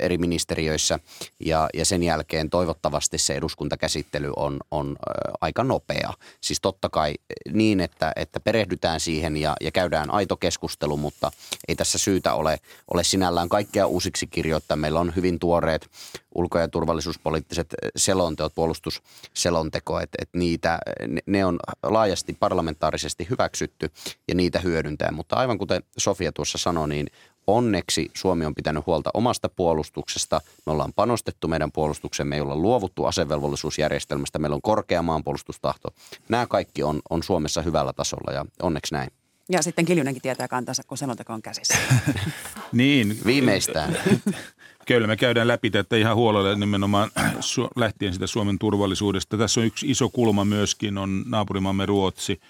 [SPEAKER 5] eri ministeriöissä ja, ja sen jälkeen toivottavasti se eduskuntakäsittely on, on ö, aika nopea. Siis totta kai niin, että, että perehdytään siihen ja, ja käydään aito keskustelu, mutta ei tässä syytä ole, ole sinällään kaikkea uusiksi kirjoittaa. Meillä on hyvin tuoreet ulko- ja turvallisuuspoliittiset selonteot, puolustusselonteko, että, että niitä, ne on laajasti parlamentaarisesti hyväksytty ja niitä hyödyntää. Mutta aivan kuten Sofia tuossa sanoi, niin Onneksi Suomi on pitänyt huolta omasta puolustuksesta. Me ollaan panostettu meidän puolustukseen, me ei olla luovuttu asevelvollisuusjärjestelmästä, meillä on korkea maanpuolustustahto. Nämä kaikki on, on Suomessa hyvällä tasolla ja onneksi näin.
[SPEAKER 2] Ja sitten Kiljunenkin tietää kantansa, kun selonteko on käsissä.
[SPEAKER 5] niin. Viimeistään.
[SPEAKER 4] Kyllä me käydään läpi tätä ihan huolella nimenomaan lähtien sitä Suomen turvallisuudesta. Tässä on yksi iso kulma myöskin, on naapurimaamme Ruotsi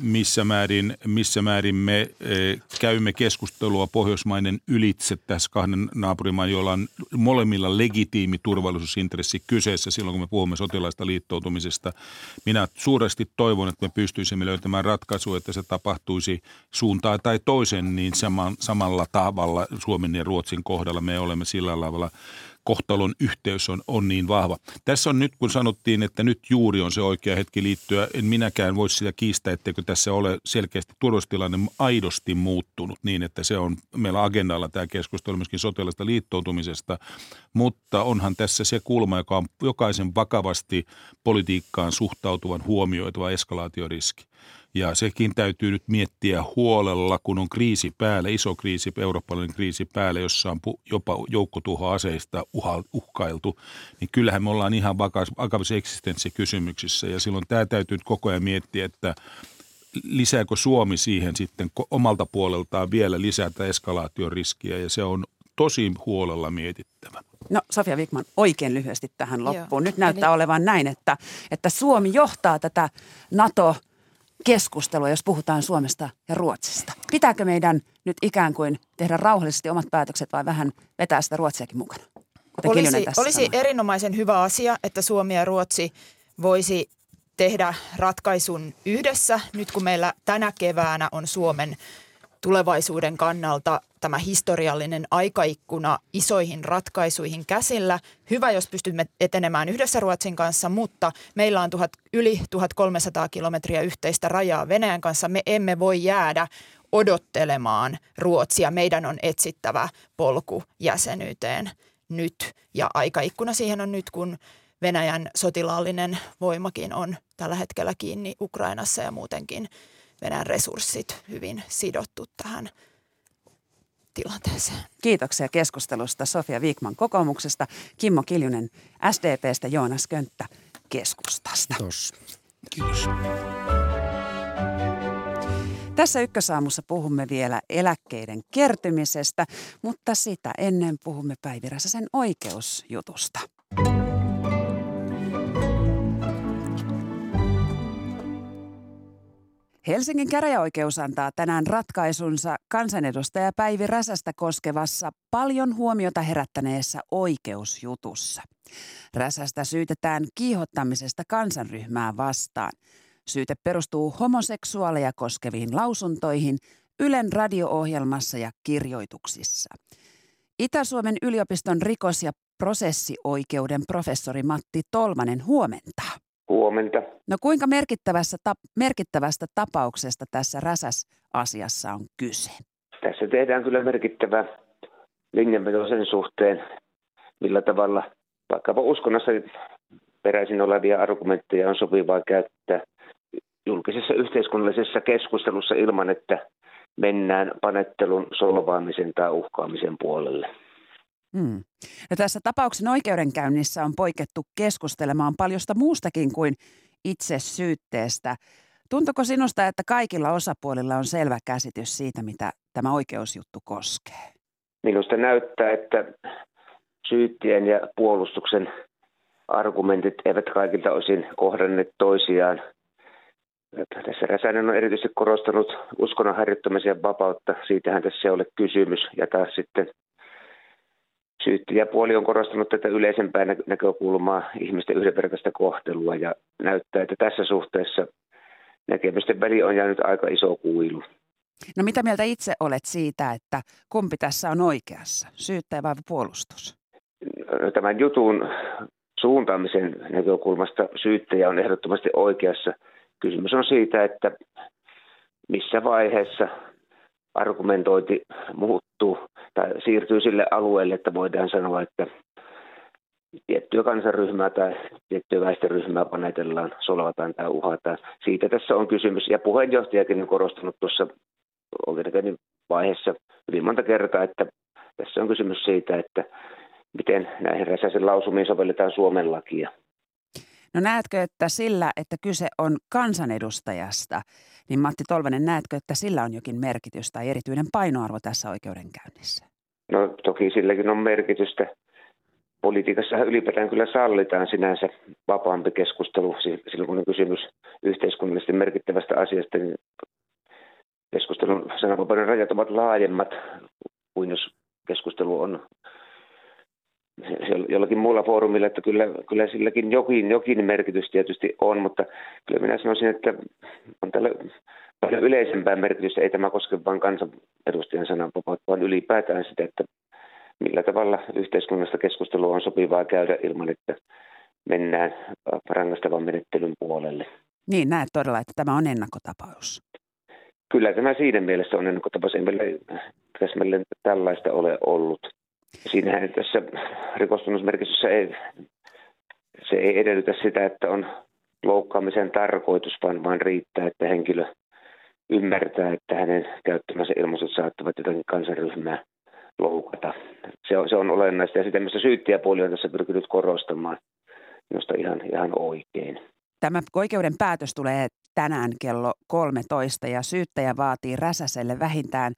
[SPEAKER 4] missä määrin, missä määrin me eh, käymme keskustelua Pohjoismainen ylitse tässä kahden naapurimaan, joilla on molemmilla legitiimi turvallisuusintressi kyseessä silloin, kun me puhumme sotilaista liittoutumisesta. Minä suuresti toivon, että me pystyisimme löytämään ratkaisu, että se tapahtuisi suuntaan tai toisen niin samalla tavalla Suomen ja Ruotsin kohdalla. Me olemme sillä tavalla kohtalon yhteys on, on niin vahva. Tässä on nyt, kun sanottiin, että nyt juuri on se oikea hetki liittyä, en minäkään voi sitä kiistää, etteikö tässä ole selkeästi turvallisuustilanne aidosti muuttunut niin, että se on meillä agendalla tämä keskustelu myöskin sotilaista liittoutumisesta, mutta onhan tässä se kulma, joka on jokaisen vakavasti politiikkaan suhtautuvan huomioitava eskalaatioriski. Ja sekin täytyy nyt miettiä huolella, kun on kriisi päällä, iso kriisi, eurooppalainen kriisi päällä, jossa on jopa joukkotuhoaseista uhkailtu, niin kyllähän me ollaan ihan vakavissa eksistenssikysymyksissä. Ja silloin tämä täytyy nyt koko ajan miettiä, että lisääkö Suomi siihen sitten omalta puoleltaan vielä lisätä eskalaation riskiä, ja se on tosi huolella mietittävä.
[SPEAKER 2] No Sofia Wikman, oikein lyhyesti tähän loppuun. Nyt näyttää Eli... olevan näin, että, että Suomi johtaa tätä NATO- keskustelua, jos puhutaan Suomesta ja Ruotsista. Pitääkö meidän nyt ikään kuin tehdä rauhallisesti omat päätökset vai vähän vetää sitä Ruotsiakin mukana?
[SPEAKER 1] Olisi, olisi erinomaisen hyvä asia, että Suomi ja Ruotsi voisi tehdä ratkaisun yhdessä, nyt kun meillä tänä keväänä on Suomen tulevaisuuden kannalta tämä historiallinen aikaikkuna isoihin ratkaisuihin käsillä. Hyvä, jos pystymme etenemään yhdessä Ruotsin kanssa, mutta meillä on tuhat, yli 1300 kilometriä yhteistä rajaa Venäjän kanssa. Me emme voi jäädä odottelemaan Ruotsia. Meidän on etsittävä polku jäsenyyteen nyt ja aikaikkuna siihen on nyt, kun Venäjän sotilaallinen voimakin on tällä hetkellä kiinni Ukrainassa ja muutenkin – Venäjän resurssit hyvin sidottu tähän tilanteeseen.
[SPEAKER 2] Kiitoksia keskustelusta Sofia Viikman kokoomuksesta, Kimmo Kiljunen SDPstä, Joonas Könttä keskustasta.
[SPEAKER 5] Kiitos.
[SPEAKER 4] Kiitos.
[SPEAKER 2] Tässä ykkösaamussa puhumme vielä eläkkeiden kertymisestä, mutta sitä ennen puhumme Päivi Räsäsen oikeusjutusta. Helsingin käräjäoikeus antaa tänään ratkaisunsa kansanedustaja Päivi Räsästä koskevassa paljon huomiota herättäneessä oikeusjutussa. Räsästä syytetään kiihottamisesta kansanryhmää vastaan. Syyte perustuu homoseksuaaleja koskeviin lausuntoihin Ylen radio-ohjelmassa ja kirjoituksissa. Itä-Suomen yliopiston rikos- ja prosessioikeuden professori Matti Tolmanen huomentaa.
[SPEAKER 6] Huomenta.
[SPEAKER 2] No kuinka merkittävästä, ta- merkittävästä tapauksesta tässä Räsäs-asiassa on kyse?
[SPEAKER 6] Tässä tehdään kyllä merkittävä linjanveto sen suhteen, millä tavalla vaikkapa uskonnossa peräisin olevia argumentteja on sopivaa käyttää julkisessa yhteiskunnallisessa keskustelussa ilman, että mennään panettelun, solvaamisen tai uhkaamisen puolelle.
[SPEAKER 2] Hmm. Ja tässä tapauksen oikeudenkäynnissä on poikettu keskustelemaan paljosta muustakin kuin itse syytteestä. Tuntuko sinusta, että kaikilla osapuolilla on selvä käsitys siitä, mitä tämä oikeusjuttu koskee?
[SPEAKER 6] Minusta näyttää, että syyttien ja puolustuksen argumentit eivät kaikilta osin kohdanneet toisiaan. Tässä Räsänen on erityisesti korostanut uskonnon harjoittamisen vapautta. Siitähän tässä ei ole kysymys. Ja taas sitten syyttäjäpuoli on korostanut tätä yleisempää näkökulmaa ihmisten yhdenvertaista kohtelua ja näyttää, että tässä suhteessa näkemysten väli on jäänyt aika iso kuilu.
[SPEAKER 2] No mitä mieltä itse olet siitä, että kumpi tässä on oikeassa, syyttäjä vai puolustus?
[SPEAKER 6] No, tämän jutun suuntaamisen näkökulmasta syyttäjä on ehdottomasti oikeassa. Kysymys on siitä, että missä vaiheessa argumentointi muuttuu tai siirtyy sille alueelle, että voidaan sanoa, että tiettyä kansanryhmää tai tiettyä väestöryhmää panetellaan, solvataan tai uhataan. Siitä tässä on kysymys. Ja puheenjohtajakin on korostanut tuossa oikeudenkäynnin vaiheessa hyvin monta kertaa, että tässä on kysymys siitä, että miten näihin Räsäsen lausumiin sovelletaan Suomen lakia.
[SPEAKER 2] No näetkö, että sillä, että kyse on kansanedustajasta, niin Matti Tolvanen, näetkö, että sillä on jokin merkitys tai erityinen painoarvo tässä oikeudenkäynnissä?
[SPEAKER 6] No toki silläkin on merkitystä. Politiikassa ylipäätään kyllä sallitaan sinänsä vapaampi keskustelu silloin, kun on kysymys yhteiskunnallisesti merkittävästä asiasta, niin keskustelun sananvapauden rajat ovat laajemmat kuin jos keskustelu on jollakin muulla foorumilla, että kyllä, kyllä silläkin jokin, jokin merkitys tietysti on, mutta kyllä minä sanoisin, että on tällä paljon yleisempää merkitystä. Ei tämä koske vain kansanedustajan sananvapautta, vaan ylipäätään sitä, että millä tavalla yhteiskunnasta keskustelua on sopivaa käydä ilman, että mennään rangaistavan menettelyn puolelle.
[SPEAKER 2] Niin, näet todella, että tämä on ennakkotapaus.
[SPEAKER 6] Kyllä tämä siinä mielessä on ennakkotapaus. Ei meillä tällaista ole ollut. Siinähän tässä rikostunnusmerkistössä ei, se ei edellytä sitä, että on loukkaamisen tarkoitus, vaan, vaan riittää, että henkilö ymmärtää, että hänen käyttämänsä ilmaisut saattavat jotakin kansanryhmää loukata. Se on, se on olennaista ja sitä, missä syyttäjäpuoli on tässä pyrkinyt korostamaan, minusta ihan, ihan oikein.
[SPEAKER 2] Tämä oikeuden päätös tulee tänään kello 13 ja syyttäjä vaatii Räsäselle vähintään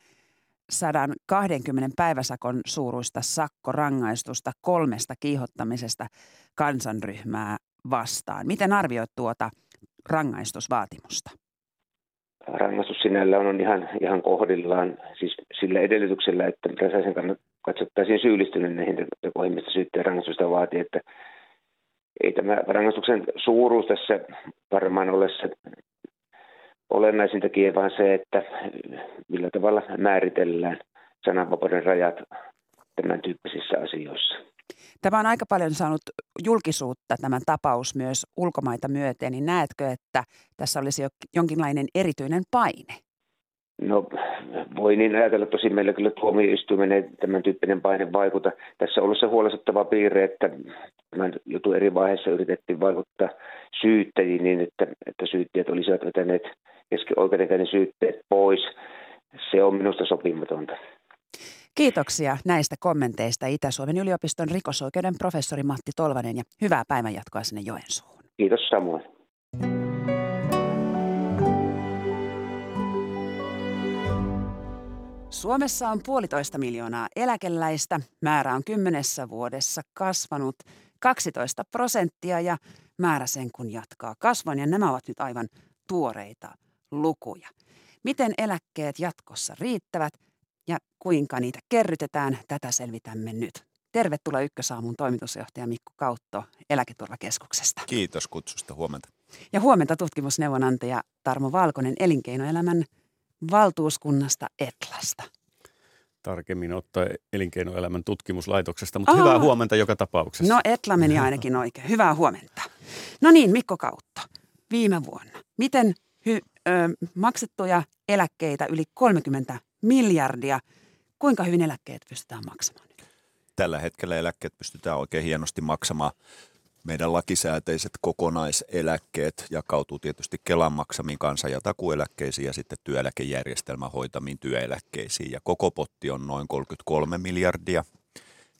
[SPEAKER 2] 120 päiväsakon suuruista sakkorangaistusta kolmesta kiihottamisesta kansanryhmää vastaan. Miten arvioit tuota rangaistusvaatimusta?
[SPEAKER 6] Rangaistus sinällä on ihan, ihan kohdillaan, siis sillä edellytyksellä, että Räsäsen kannat katsottaisiin syyllistyneen näihin tekoihin, mistä syyttäjä rangaistusta vaatii, että ei tämä rangaistuksen suuruus tässä varmaan ole se olennaisin tekijä, vaan se, että millä tavalla määritellään sananvapauden rajat tämän tyyppisissä asioissa.
[SPEAKER 2] Tämä on aika paljon saanut julkisuutta tämä tapaus myös ulkomaita myöten, niin näetkö, että tässä olisi jo jonkinlainen erityinen paine?
[SPEAKER 6] No voi niin ajatella, tosi meillä kyllä tuomioistuimen ei tämän tyyppinen paine vaikuta. Tässä on ollut se huolestuttava piirre, että tämän jutun eri vaiheissa yritettiin vaikuttaa syyttäjiin niin, että, että syyttäjät olisivat vetäneet kesken oikeudenkäynnin syytteet pois. Se on minusta sopimatonta.
[SPEAKER 2] Kiitoksia näistä kommenteista Itä-Suomen yliopiston rikosoikeuden professori Matti Tolvanen ja hyvää päivänjatkoa sinne Joensuuhun.
[SPEAKER 6] Kiitos samoin.
[SPEAKER 2] Suomessa on puolitoista miljoonaa eläkeläistä. Määrä on kymmenessä vuodessa kasvanut 12 prosenttia ja määrä sen kun jatkaa kasvun. Ja nämä ovat nyt aivan tuoreita lukuja. Miten eläkkeet jatkossa riittävät ja kuinka niitä kerrytetään, tätä selvitämme nyt. Tervetuloa Ykkösaamun toimitusjohtaja Mikko Kautto Eläketurvakeskuksesta.
[SPEAKER 7] Kiitos kutsusta, huomenta.
[SPEAKER 2] Ja huomenta tutkimusneuvonantaja Tarmo Valkonen elinkeinoelämän valtuuskunnasta Etlasta.
[SPEAKER 7] Tarkemmin ottaen elinkeinoelämän tutkimuslaitoksesta, mutta Aa. hyvää huomenta joka tapauksessa.
[SPEAKER 2] No Etla meni ainakin oikein. Hyvää huomenta. No niin, Mikko Kautto, viime vuonna. Miten hy, ö, maksettuja eläkkeitä yli 30 miljardia. Kuinka hyvin eläkkeet pystytään maksamaan?
[SPEAKER 7] Tällä hetkellä eläkkeet pystytään oikein hienosti maksamaan. Meidän lakisääteiset kokonaiseläkkeet jakautuu tietysti Kelan maksamiin kansan- ja takueläkkeisiin ja sitten työeläkejärjestelmän hoitamiin työeläkkeisiin. Ja koko potti on noin 33 miljardia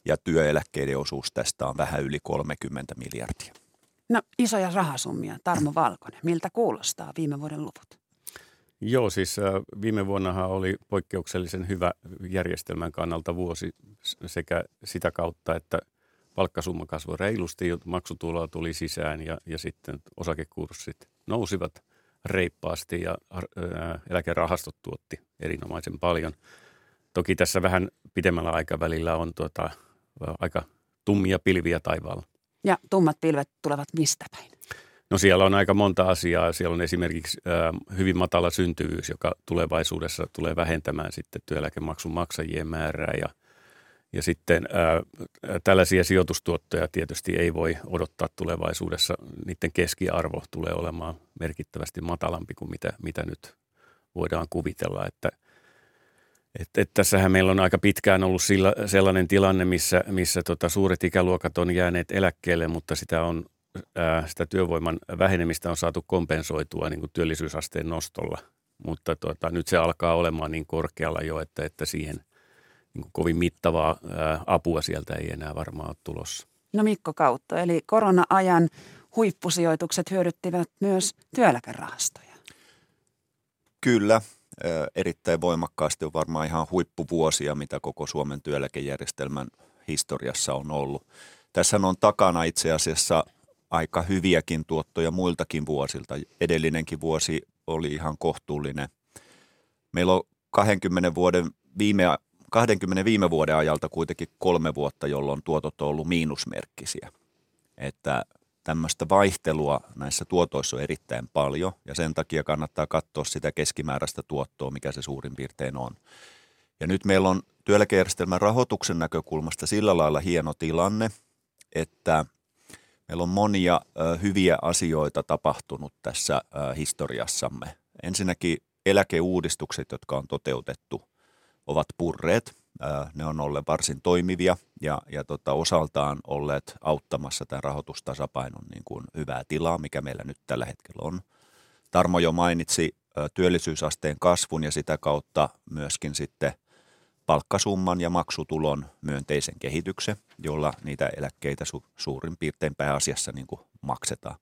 [SPEAKER 7] ja työeläkkeiden osuus tästä on vähän yli 30 miljardia.
[SPEAKER 2] No isoja rahasummia. Tarmo Valkonen, miltä kuulostaa viime vuoden luvut?
[SPEAKER 7] Joo, siis äh, viime vuonnahan oli poikkeuksellisen hyvä järjestelmän kannalta vuosi sekä sitä kautta, että palkkasumma kasvoi reilusti, maksutuloa tuli sisään ja, ja sitten osakekurssit nousivat reippaasti ja äh, eläkerahastot tuotti erinomaisen paljon. Toki tässä vähän pidemmällä aikavälillä on tuota,
[SPEAKER 8] aika tummia pilviä taivaalla.
[SPEAKER 2] Ja tummat pilvet tulevat mistä päin?
[SPEAKER 8] No siellä on aika monta asiaa. Siellä on esimerkiksi hyvin matala syntyvyys, joka tulevaisuudessa tulee vähentämään sitten työeläkemaksun maksajien määrää ja ja sitten ää, tällaisia sijoitustuottoja tietysti ei voi odottaa tulevaisuudessa. Niiden keskiarvo tulee olemaan merkittävästi matalampi kuin mitä, mitä nyt voidaan kuvitella. Että, että, että tässähän meillä on aika pitkään ollut sillä, sellainen tilanne, missä, missä tota suuret ikäluokat on jääneet eläkkeelle, mutta sitä, on, ää, sitä työvoiman vähenemistä on saatu kompensoitua niin kuin työllisyysasteen nostolla. Mutta tota, nyt se alkaa olemaan niin korkealla jo, että, että siihen – niin kuin kovin mittavaa ää, apua sieltä ei enää varmaan ole tulossa.
[SPEAKER 2] No Mikko Kautto, eli korona-ajan huippusijoitukset hyödyttivät myös työeläkerahastoja.
[SPEAKER 7] Kyllä, erittäin voimakkaasti on varmaan ihan huippuvuosia, mitä koko Suomen työeläkejärjestelmän historiassa on ollut. Tässä on takana itse asiassa aika hyviäkin tuottoja muiltakin vuosilta. Edellinenkin vuosi oli ihan kohtuullinen. Meillä on 20 vuoden viime 20 viime vuoden ajalta kuitenkin kolme vuotta, jolloin tuotot on ollut miinusmerkkisiä. Että tämmöistä vaihtelua näissä tuotoissa on erittäin paljon ja sen takia kannattaa katsoa sitä keskimääräistä tuottoa, mikä se suurin piirtein on. Ja nyt meillä on työeläkejärjestelmän rahoituksen näkökulmasta sillä lailla hieno tilanne, että meillä on monia hyviä asioita tapahtunut tässä historiassamme. Ensinnäkin eläkeuudistukset, jotka on toteutettu – ovat purreet. Ne on olleet varsin toimivia ja, ja tota, osaltaan olleet auttamassa tämän rahoitustasapainon niin kuin hyvää tilaa, mikä meillä nyt tällä hetkellä on. Tarmo jo mainitsi työllisyysasteen kasvun ja sitä kautta myöskin sitten palkkasumman ja maksutulon myönteisen kehityksen, jolla niitä eläkkeitä su- suurin piirtein pääasiassa niin kuin maksetaan.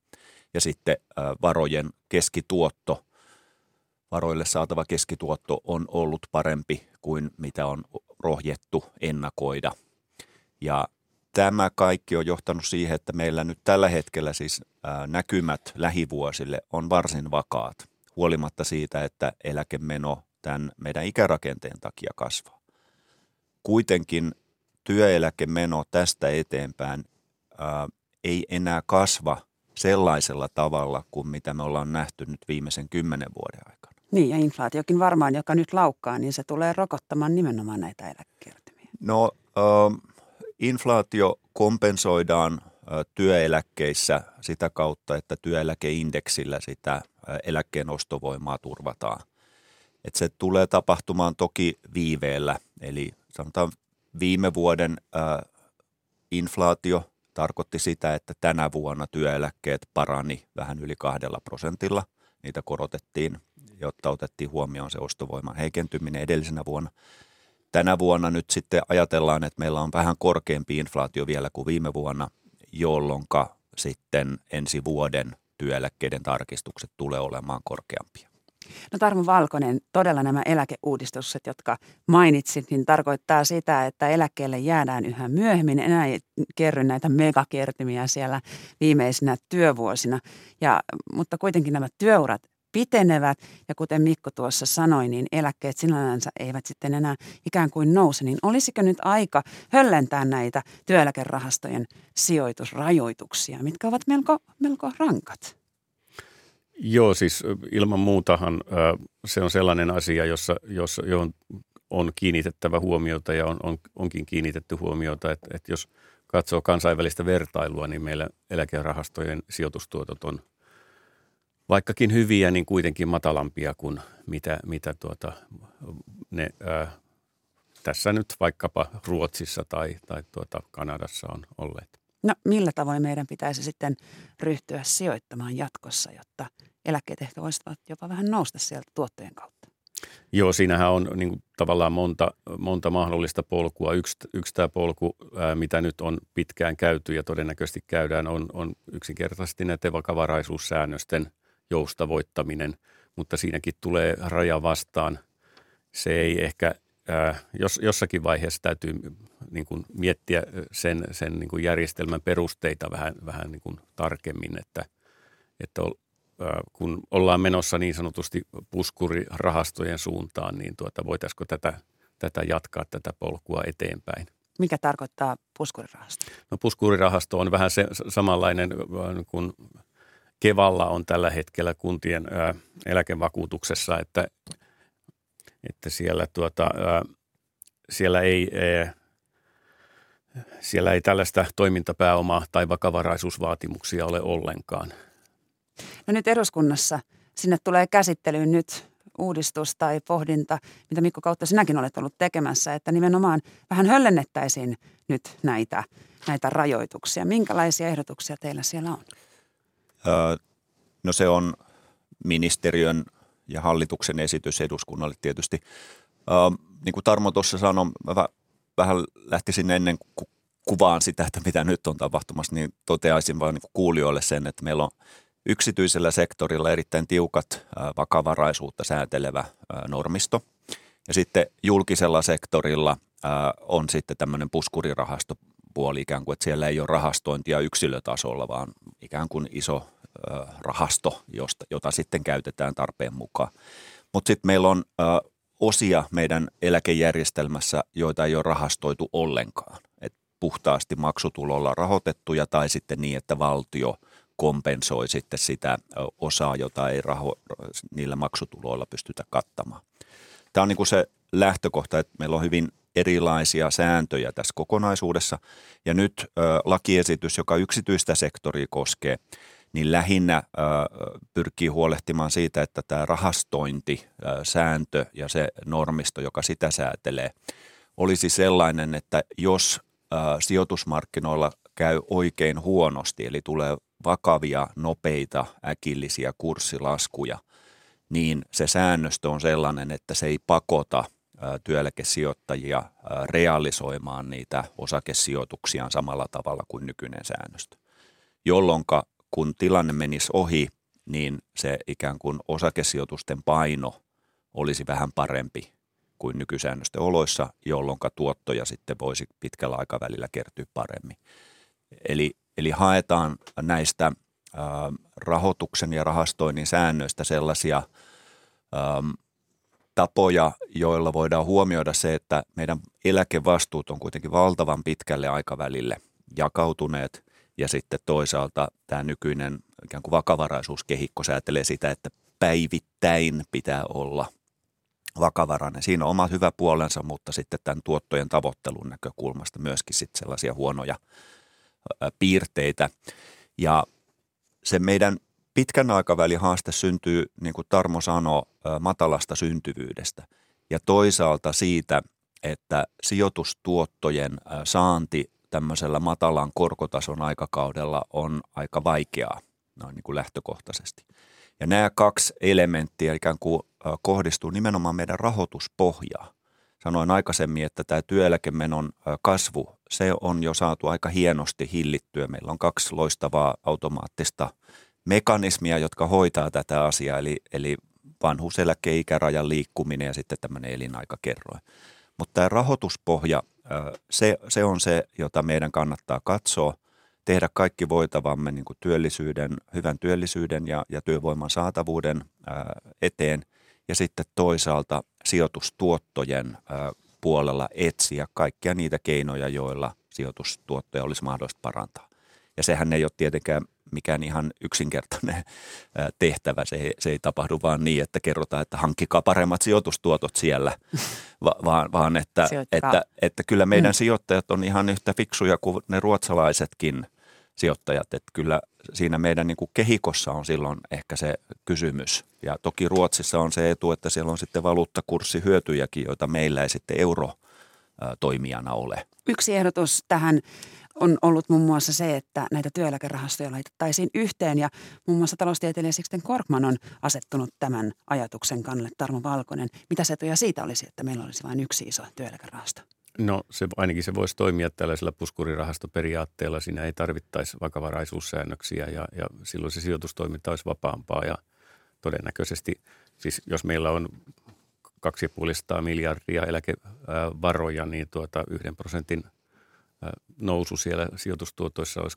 [SPEAKER 7] Ja sitten varojen keskituotto – varoille saatava keskituotto on ollut parempi kuin mitä on rohjettu ennakoida. Ja tämä kaikki on johtanut siihen, että meillä nyt tällä hetkellä siis näkymät lähivuosille on varsin vakaat, huolimatta siitä, että eläkemeno tämän meidän ikärakenteen takia kasvaa. Kuitenkin työeläkemeno tästä eteenpäin ää, ei enää kasva sellaisella tavalla kuin mitä me ollaan nähty nyt viimeisen kymmenen vuoden aikana.
[SPEAKER 2] Niin, ja inflaatiokin varmaan, joka nyt laukkaa, niin se tulee rokottamaan nimenomaan näitä eläkekertymiä.
[SPEAKER 7] No, äh, inflaatio kompensoidaan äh, työeläkkeissä sitä kautta, että työeläkeindeksillä sitä äh, eläkkeen ostovoimaa turvataan. Et se tulee tapahtumaan toki viiveellä, eli sanotaan viime vuoden äh, inflaatio tarkoitti sitä, että tänä vuonna työeläkkeet parani vähän yli kahdella prosentilla. Niitä korotettiin jotta otettiin huomioon se ostovoiman heikentyminen edellisenä vuonna. Tänä vuonna nyt sitten ajatellaan, että meillä on vähän korkeampi inflaatio vielä kuin viime vuonna, jolloin sitten ensi vuoden työeläkkeiden tarkistukset tulee olemaan korkeampia.
[SPEAKER 2] No Tarmo Valkonen, todella nämä eläkeuudistukset, jotka mainitsit, niin tarkoittaa sitä, että eläkkeelle jäädään yhä myöhemmin. Enää ei kerry näitä megakertymiä siellä viimeisinä työvuosina. Ja, mutta kuitenkin nämä työurat pitenevät ja kuten Mikko tuossa sanoi, niin eläkkeet sinällänsä eivät sitten enää ikään kuin nouse, niin olisiko nyt aika höllentää näitä työeläkerahastojen sijoitusrajoituksia, mitkä ovat melko, melko rankat?
[SPEAKER 8] Joo, siis ilman muutahan se on sellainen asia, jossa, jossa, johon on kiinnitettävä huomiota ja on, on, onkin kiinnitetty huomiota, että, että jos katsoo kansainvälistä vertailua, niin meillä eläkerahastojen sijoitustuotot on – vaikkakin hyviä, niin kuitenkin matalampia kuin mitä, mitä tuota, ne ää, tässä nyt vaikkapa Ruotsissa tai, tai tuota Kanadassa on olleet.
[SPEAKER 2] No millä tavoin meidän pitäisi sitten ryhtyä sijoittamaan jatkossa, jotta eläkkeet ehkä voisivat jopa vähän nousta sieltä tuottojen kautta?
[SPEAKER 8] Joo, siinähän on niin kuin, tavallaan monta, monta mahdollista polkua. Yksi, yksi tämä polku, ää, mitä nyt on pitkään käyty ja todennäköisesti käydään, on, on yksinkertaisesti näiden vakavaraisuussäännösten – joustavoittaminen, mutta siinäkin tulee raja vastaan. Se ei ehkä, ää, jos, jossakin vaiheessa täytyy niin kuin miettiä sen, sen niin kuin järjestelmän perusteita vähän, vähän niin kuin tarkemmin, että, että ää, kun ollaan menossa niin sanotusti puskurirahastojen suuntaan, niin tuota, voitaisiko tätä, tätä jatkaa tätä polkua eteenpäin.
[SPEAKER 2] Mikä tarkoittaa puskurirahasto?
[SPEAKER 8] No puskurirahasto on vähän se samanlainen kuin Kevalla on tällä hetkellä kuntien eläkevakuutuksessa, että, että siellä, tuota, siellä ei siellä ei tällaista toimintapääomaa tai vakavaraisuusvaatimuksia ole ollenkaan.
[SPEAKER 2] No nyt eduskunnassa sinne tulee käsittelyyn nyt uudistus tai pohdinta, mitä Mikko Kautta sinäkin olet ollut tekemässä, että nimenomaan vähän höllennettäisiin nyt näitä, näitä rajoituksia. Minkälaisia ehdotuksia teillä siellä on?
[SPEAKER 7] No se on ministeriön ja hallituksen esitys eduskunnalle tietysti. Niin kuin Tarmo tuossa sanoi, mä vähän lähtisin ennen kuin kuvaan sitä, että mitä nyt on tapahtumassa, niin toteaisin vain niin kuulijoille sen, että meillä on yksityisellä sektorilla erittäin tiukat vakavaraisuutta säätelevä normisto. Ja sitten julkisella sektorilla on sitten tämmöinen puskurirahastopuoli ikään kuin, että siellä ei ole rahastointia yksilötasolla, vaan ikään kuin iso rahasto, josta, jota sitten käytetään tarpeen mukaan. Mutta sitten meillä on osia meidän eläkejärjestelmässä, joita ei ole rahastoitu ollenkaan. Et puhtaasti maksutulolla rahoitettuja tai sitten niin, että valtio kompensoi sitten sitä osaa, jota ei raho, niillä maksutuloilla pystytä kattamaan. Tämä on niin kuin se lähtökohta, että meillä on hyvin erilaisia sääntöjä tässä kokonaisuudessa. Ja nyt ö, lakiesitys, joka yksityistä sektoria koskee, niin lähinnä pyrkii huolehtimaan siitä, että tämä rahastointi, sääntö ja se normisto, joka sitä säätelee, olisi sellainen, että jos sijoitusmarkkinoilla käy oikein huonosti, eli tulee vakavia, nopeita, äkillisiä kurssilaskuja, niin se säännöstö on sellainen, että se ei pakota työeläkesijoittajia realisoimaan niitä osakesijoituksiaan samalla tavalla kuin nykyinen säännöstö. Jolloin kun tilanne menisi ohi, niin se ikään kuin osakesijoitusten paino olisi vähän parempi kuin nykysäännösten oloissa, jolloin tuottoja sitten voisi pitkällä aikavälillä kertyä paremmin. Eli Eli haetaan näistä rahoituksen ja rahastoinnin säännöistä sellaisia tapoja, joilla voidaan huomioida se, että meidän eläkevastuut on kuitenkin valtavan pitkälle aikavälille jakautuneet ja sitten toisaalta tämä nykyinen ikään kuin vakavaraisuuskehikko säätelee sitä, että päivittäin pitää olla vakavarainen. Siinä on oma hyvä puolensa, mutta sitten tämän tuottojen tavoittelun näkökulmasta myöskin sitten sellaisia huonoja piirteitä. Ja se meidän pitkän aikavälin haaste syntyy, niin kuin Tarmo sanoi, matalasta syntyvyydestä ja toisaalta siitä, että sijoitustuottojen saanti tämmöisellä matalan korkotason aikakaudella on aika vaikeaa noin niin kuin lähtökohtaisesti. Ja nämä kaksi elementtiä ikään kuin kohdistuu nimenomaan meidän rahoituspohjaan. Sanoin aikaisemmin, että tämä työeläkemenon kasvu, se on jo saatu aika hienosti hillittyä. Meillä on kaksi loistavaa automaattista mekanismia, jotka hoitaa tätä asiaa, eli, eli vanhuuseläkeikärajan liikkuminen ja sitten tämmöinen elinaikakerroin. Mutta tämä rahoituspohja, se, se on se, jota meidän kannattaa katsoa, tehdä kaikki voitavamme niin kuin työllisyyden, hyvän työllisyyden ja, ja työvoiman saatavuuden eteen – ja sitten toisaalta sijoitustuottojen puolella etsiä kaikkia niitä keinoja, joilla sijoitustuottoja olisi mahdollista parantaa. Ja sehän ei ole tietenkään mikään ihan yksinkertainen tehtävä. Se ei, se ei tapahdu vaan niin, että kerrotaan, että hankkikaa paremmat sijoitustuotot siellä, vaan, vaan että, että, että kyllä meidän mm. sijoittajat on ihan yhtä fiksuja kuin ne ruotsalaisetkin sijoittajat. Että kyllä siinä meidän niin kuin kehikossa on silloin ehkä se kysymys. Ja toki Ruotsissa on se etu, että siellä on sitten valuuttakurssihyötyjäkin, joita meillä ei sitten euro toimijana ole.
[SPEAKER 2] Yksi ehdotus tähän on ollut muun muassa se, että näitä työeläkerahastoja laitettaisiin yhteen ja muun muassa taloustieteilijä Sixten Korkman on asettunut tämän ajatuksen kannalle Tarmo Valkonen. Mitä se etuja siitä olisi, että meillä olisi vain yksi iso työeläkerahasto?
[SPEAKER 8] No se, ainakin se voisi toimia tällaisella puskurirahastoperiaatteella. Siinä ei tarvittaisi vakavaraisuussäännöksiä ja, ja silloin se sijoitustoiminta olisi vapaampaa ja todennäköisesti, siis jos meillä on 2,5 miljardia eläkevaroja, niin tuota yhden prosentin nousu siellä sijoitustuotoissa olisi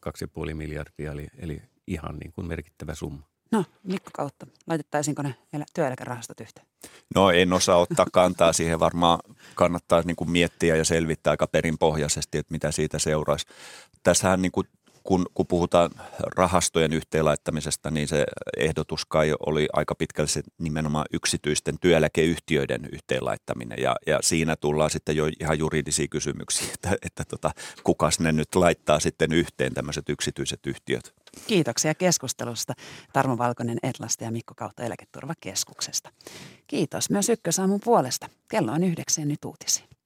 [SPEAKER 8] 2,5 miljardia, eli, eli ihan niin kuin merkittävä summa.
[SPEAKER 2] No, Mikko Kautta, laitettaisiinko ne työeläkerahastot yhteen?
[SPEAKER 7] No en osaa ottaa kantaa siihen. Varmaan kannattaa niin kuin miettiä ja selvittää aika perinpohjaisesti, että mitä siitä seuraisi. Tässähän niin kuin kun, kun puhutaan rahastojen yhteenlaittamisesta, niin se ehdotus kai oli aika pitkälle se nimenomaan yksityisten työeläkeyhtiöiden yhteenlaittaminen. Ja, ja siinä tullaan sitten jo ihan juridisia kysymyksiä, että, että tota, kukas ne nyt laittaa sitten yhteen tämmöiset yksityiset yhtiöt.
[SPEAKER 2] Kiitoksia keskustelusta Tarmo Valkonen Etlasta ja Mikko Kautta Eläketurvakeskuksesta. Kiitos myös Ykkösaamun puolesta. Kello on yhdeksän nyt uutisiin.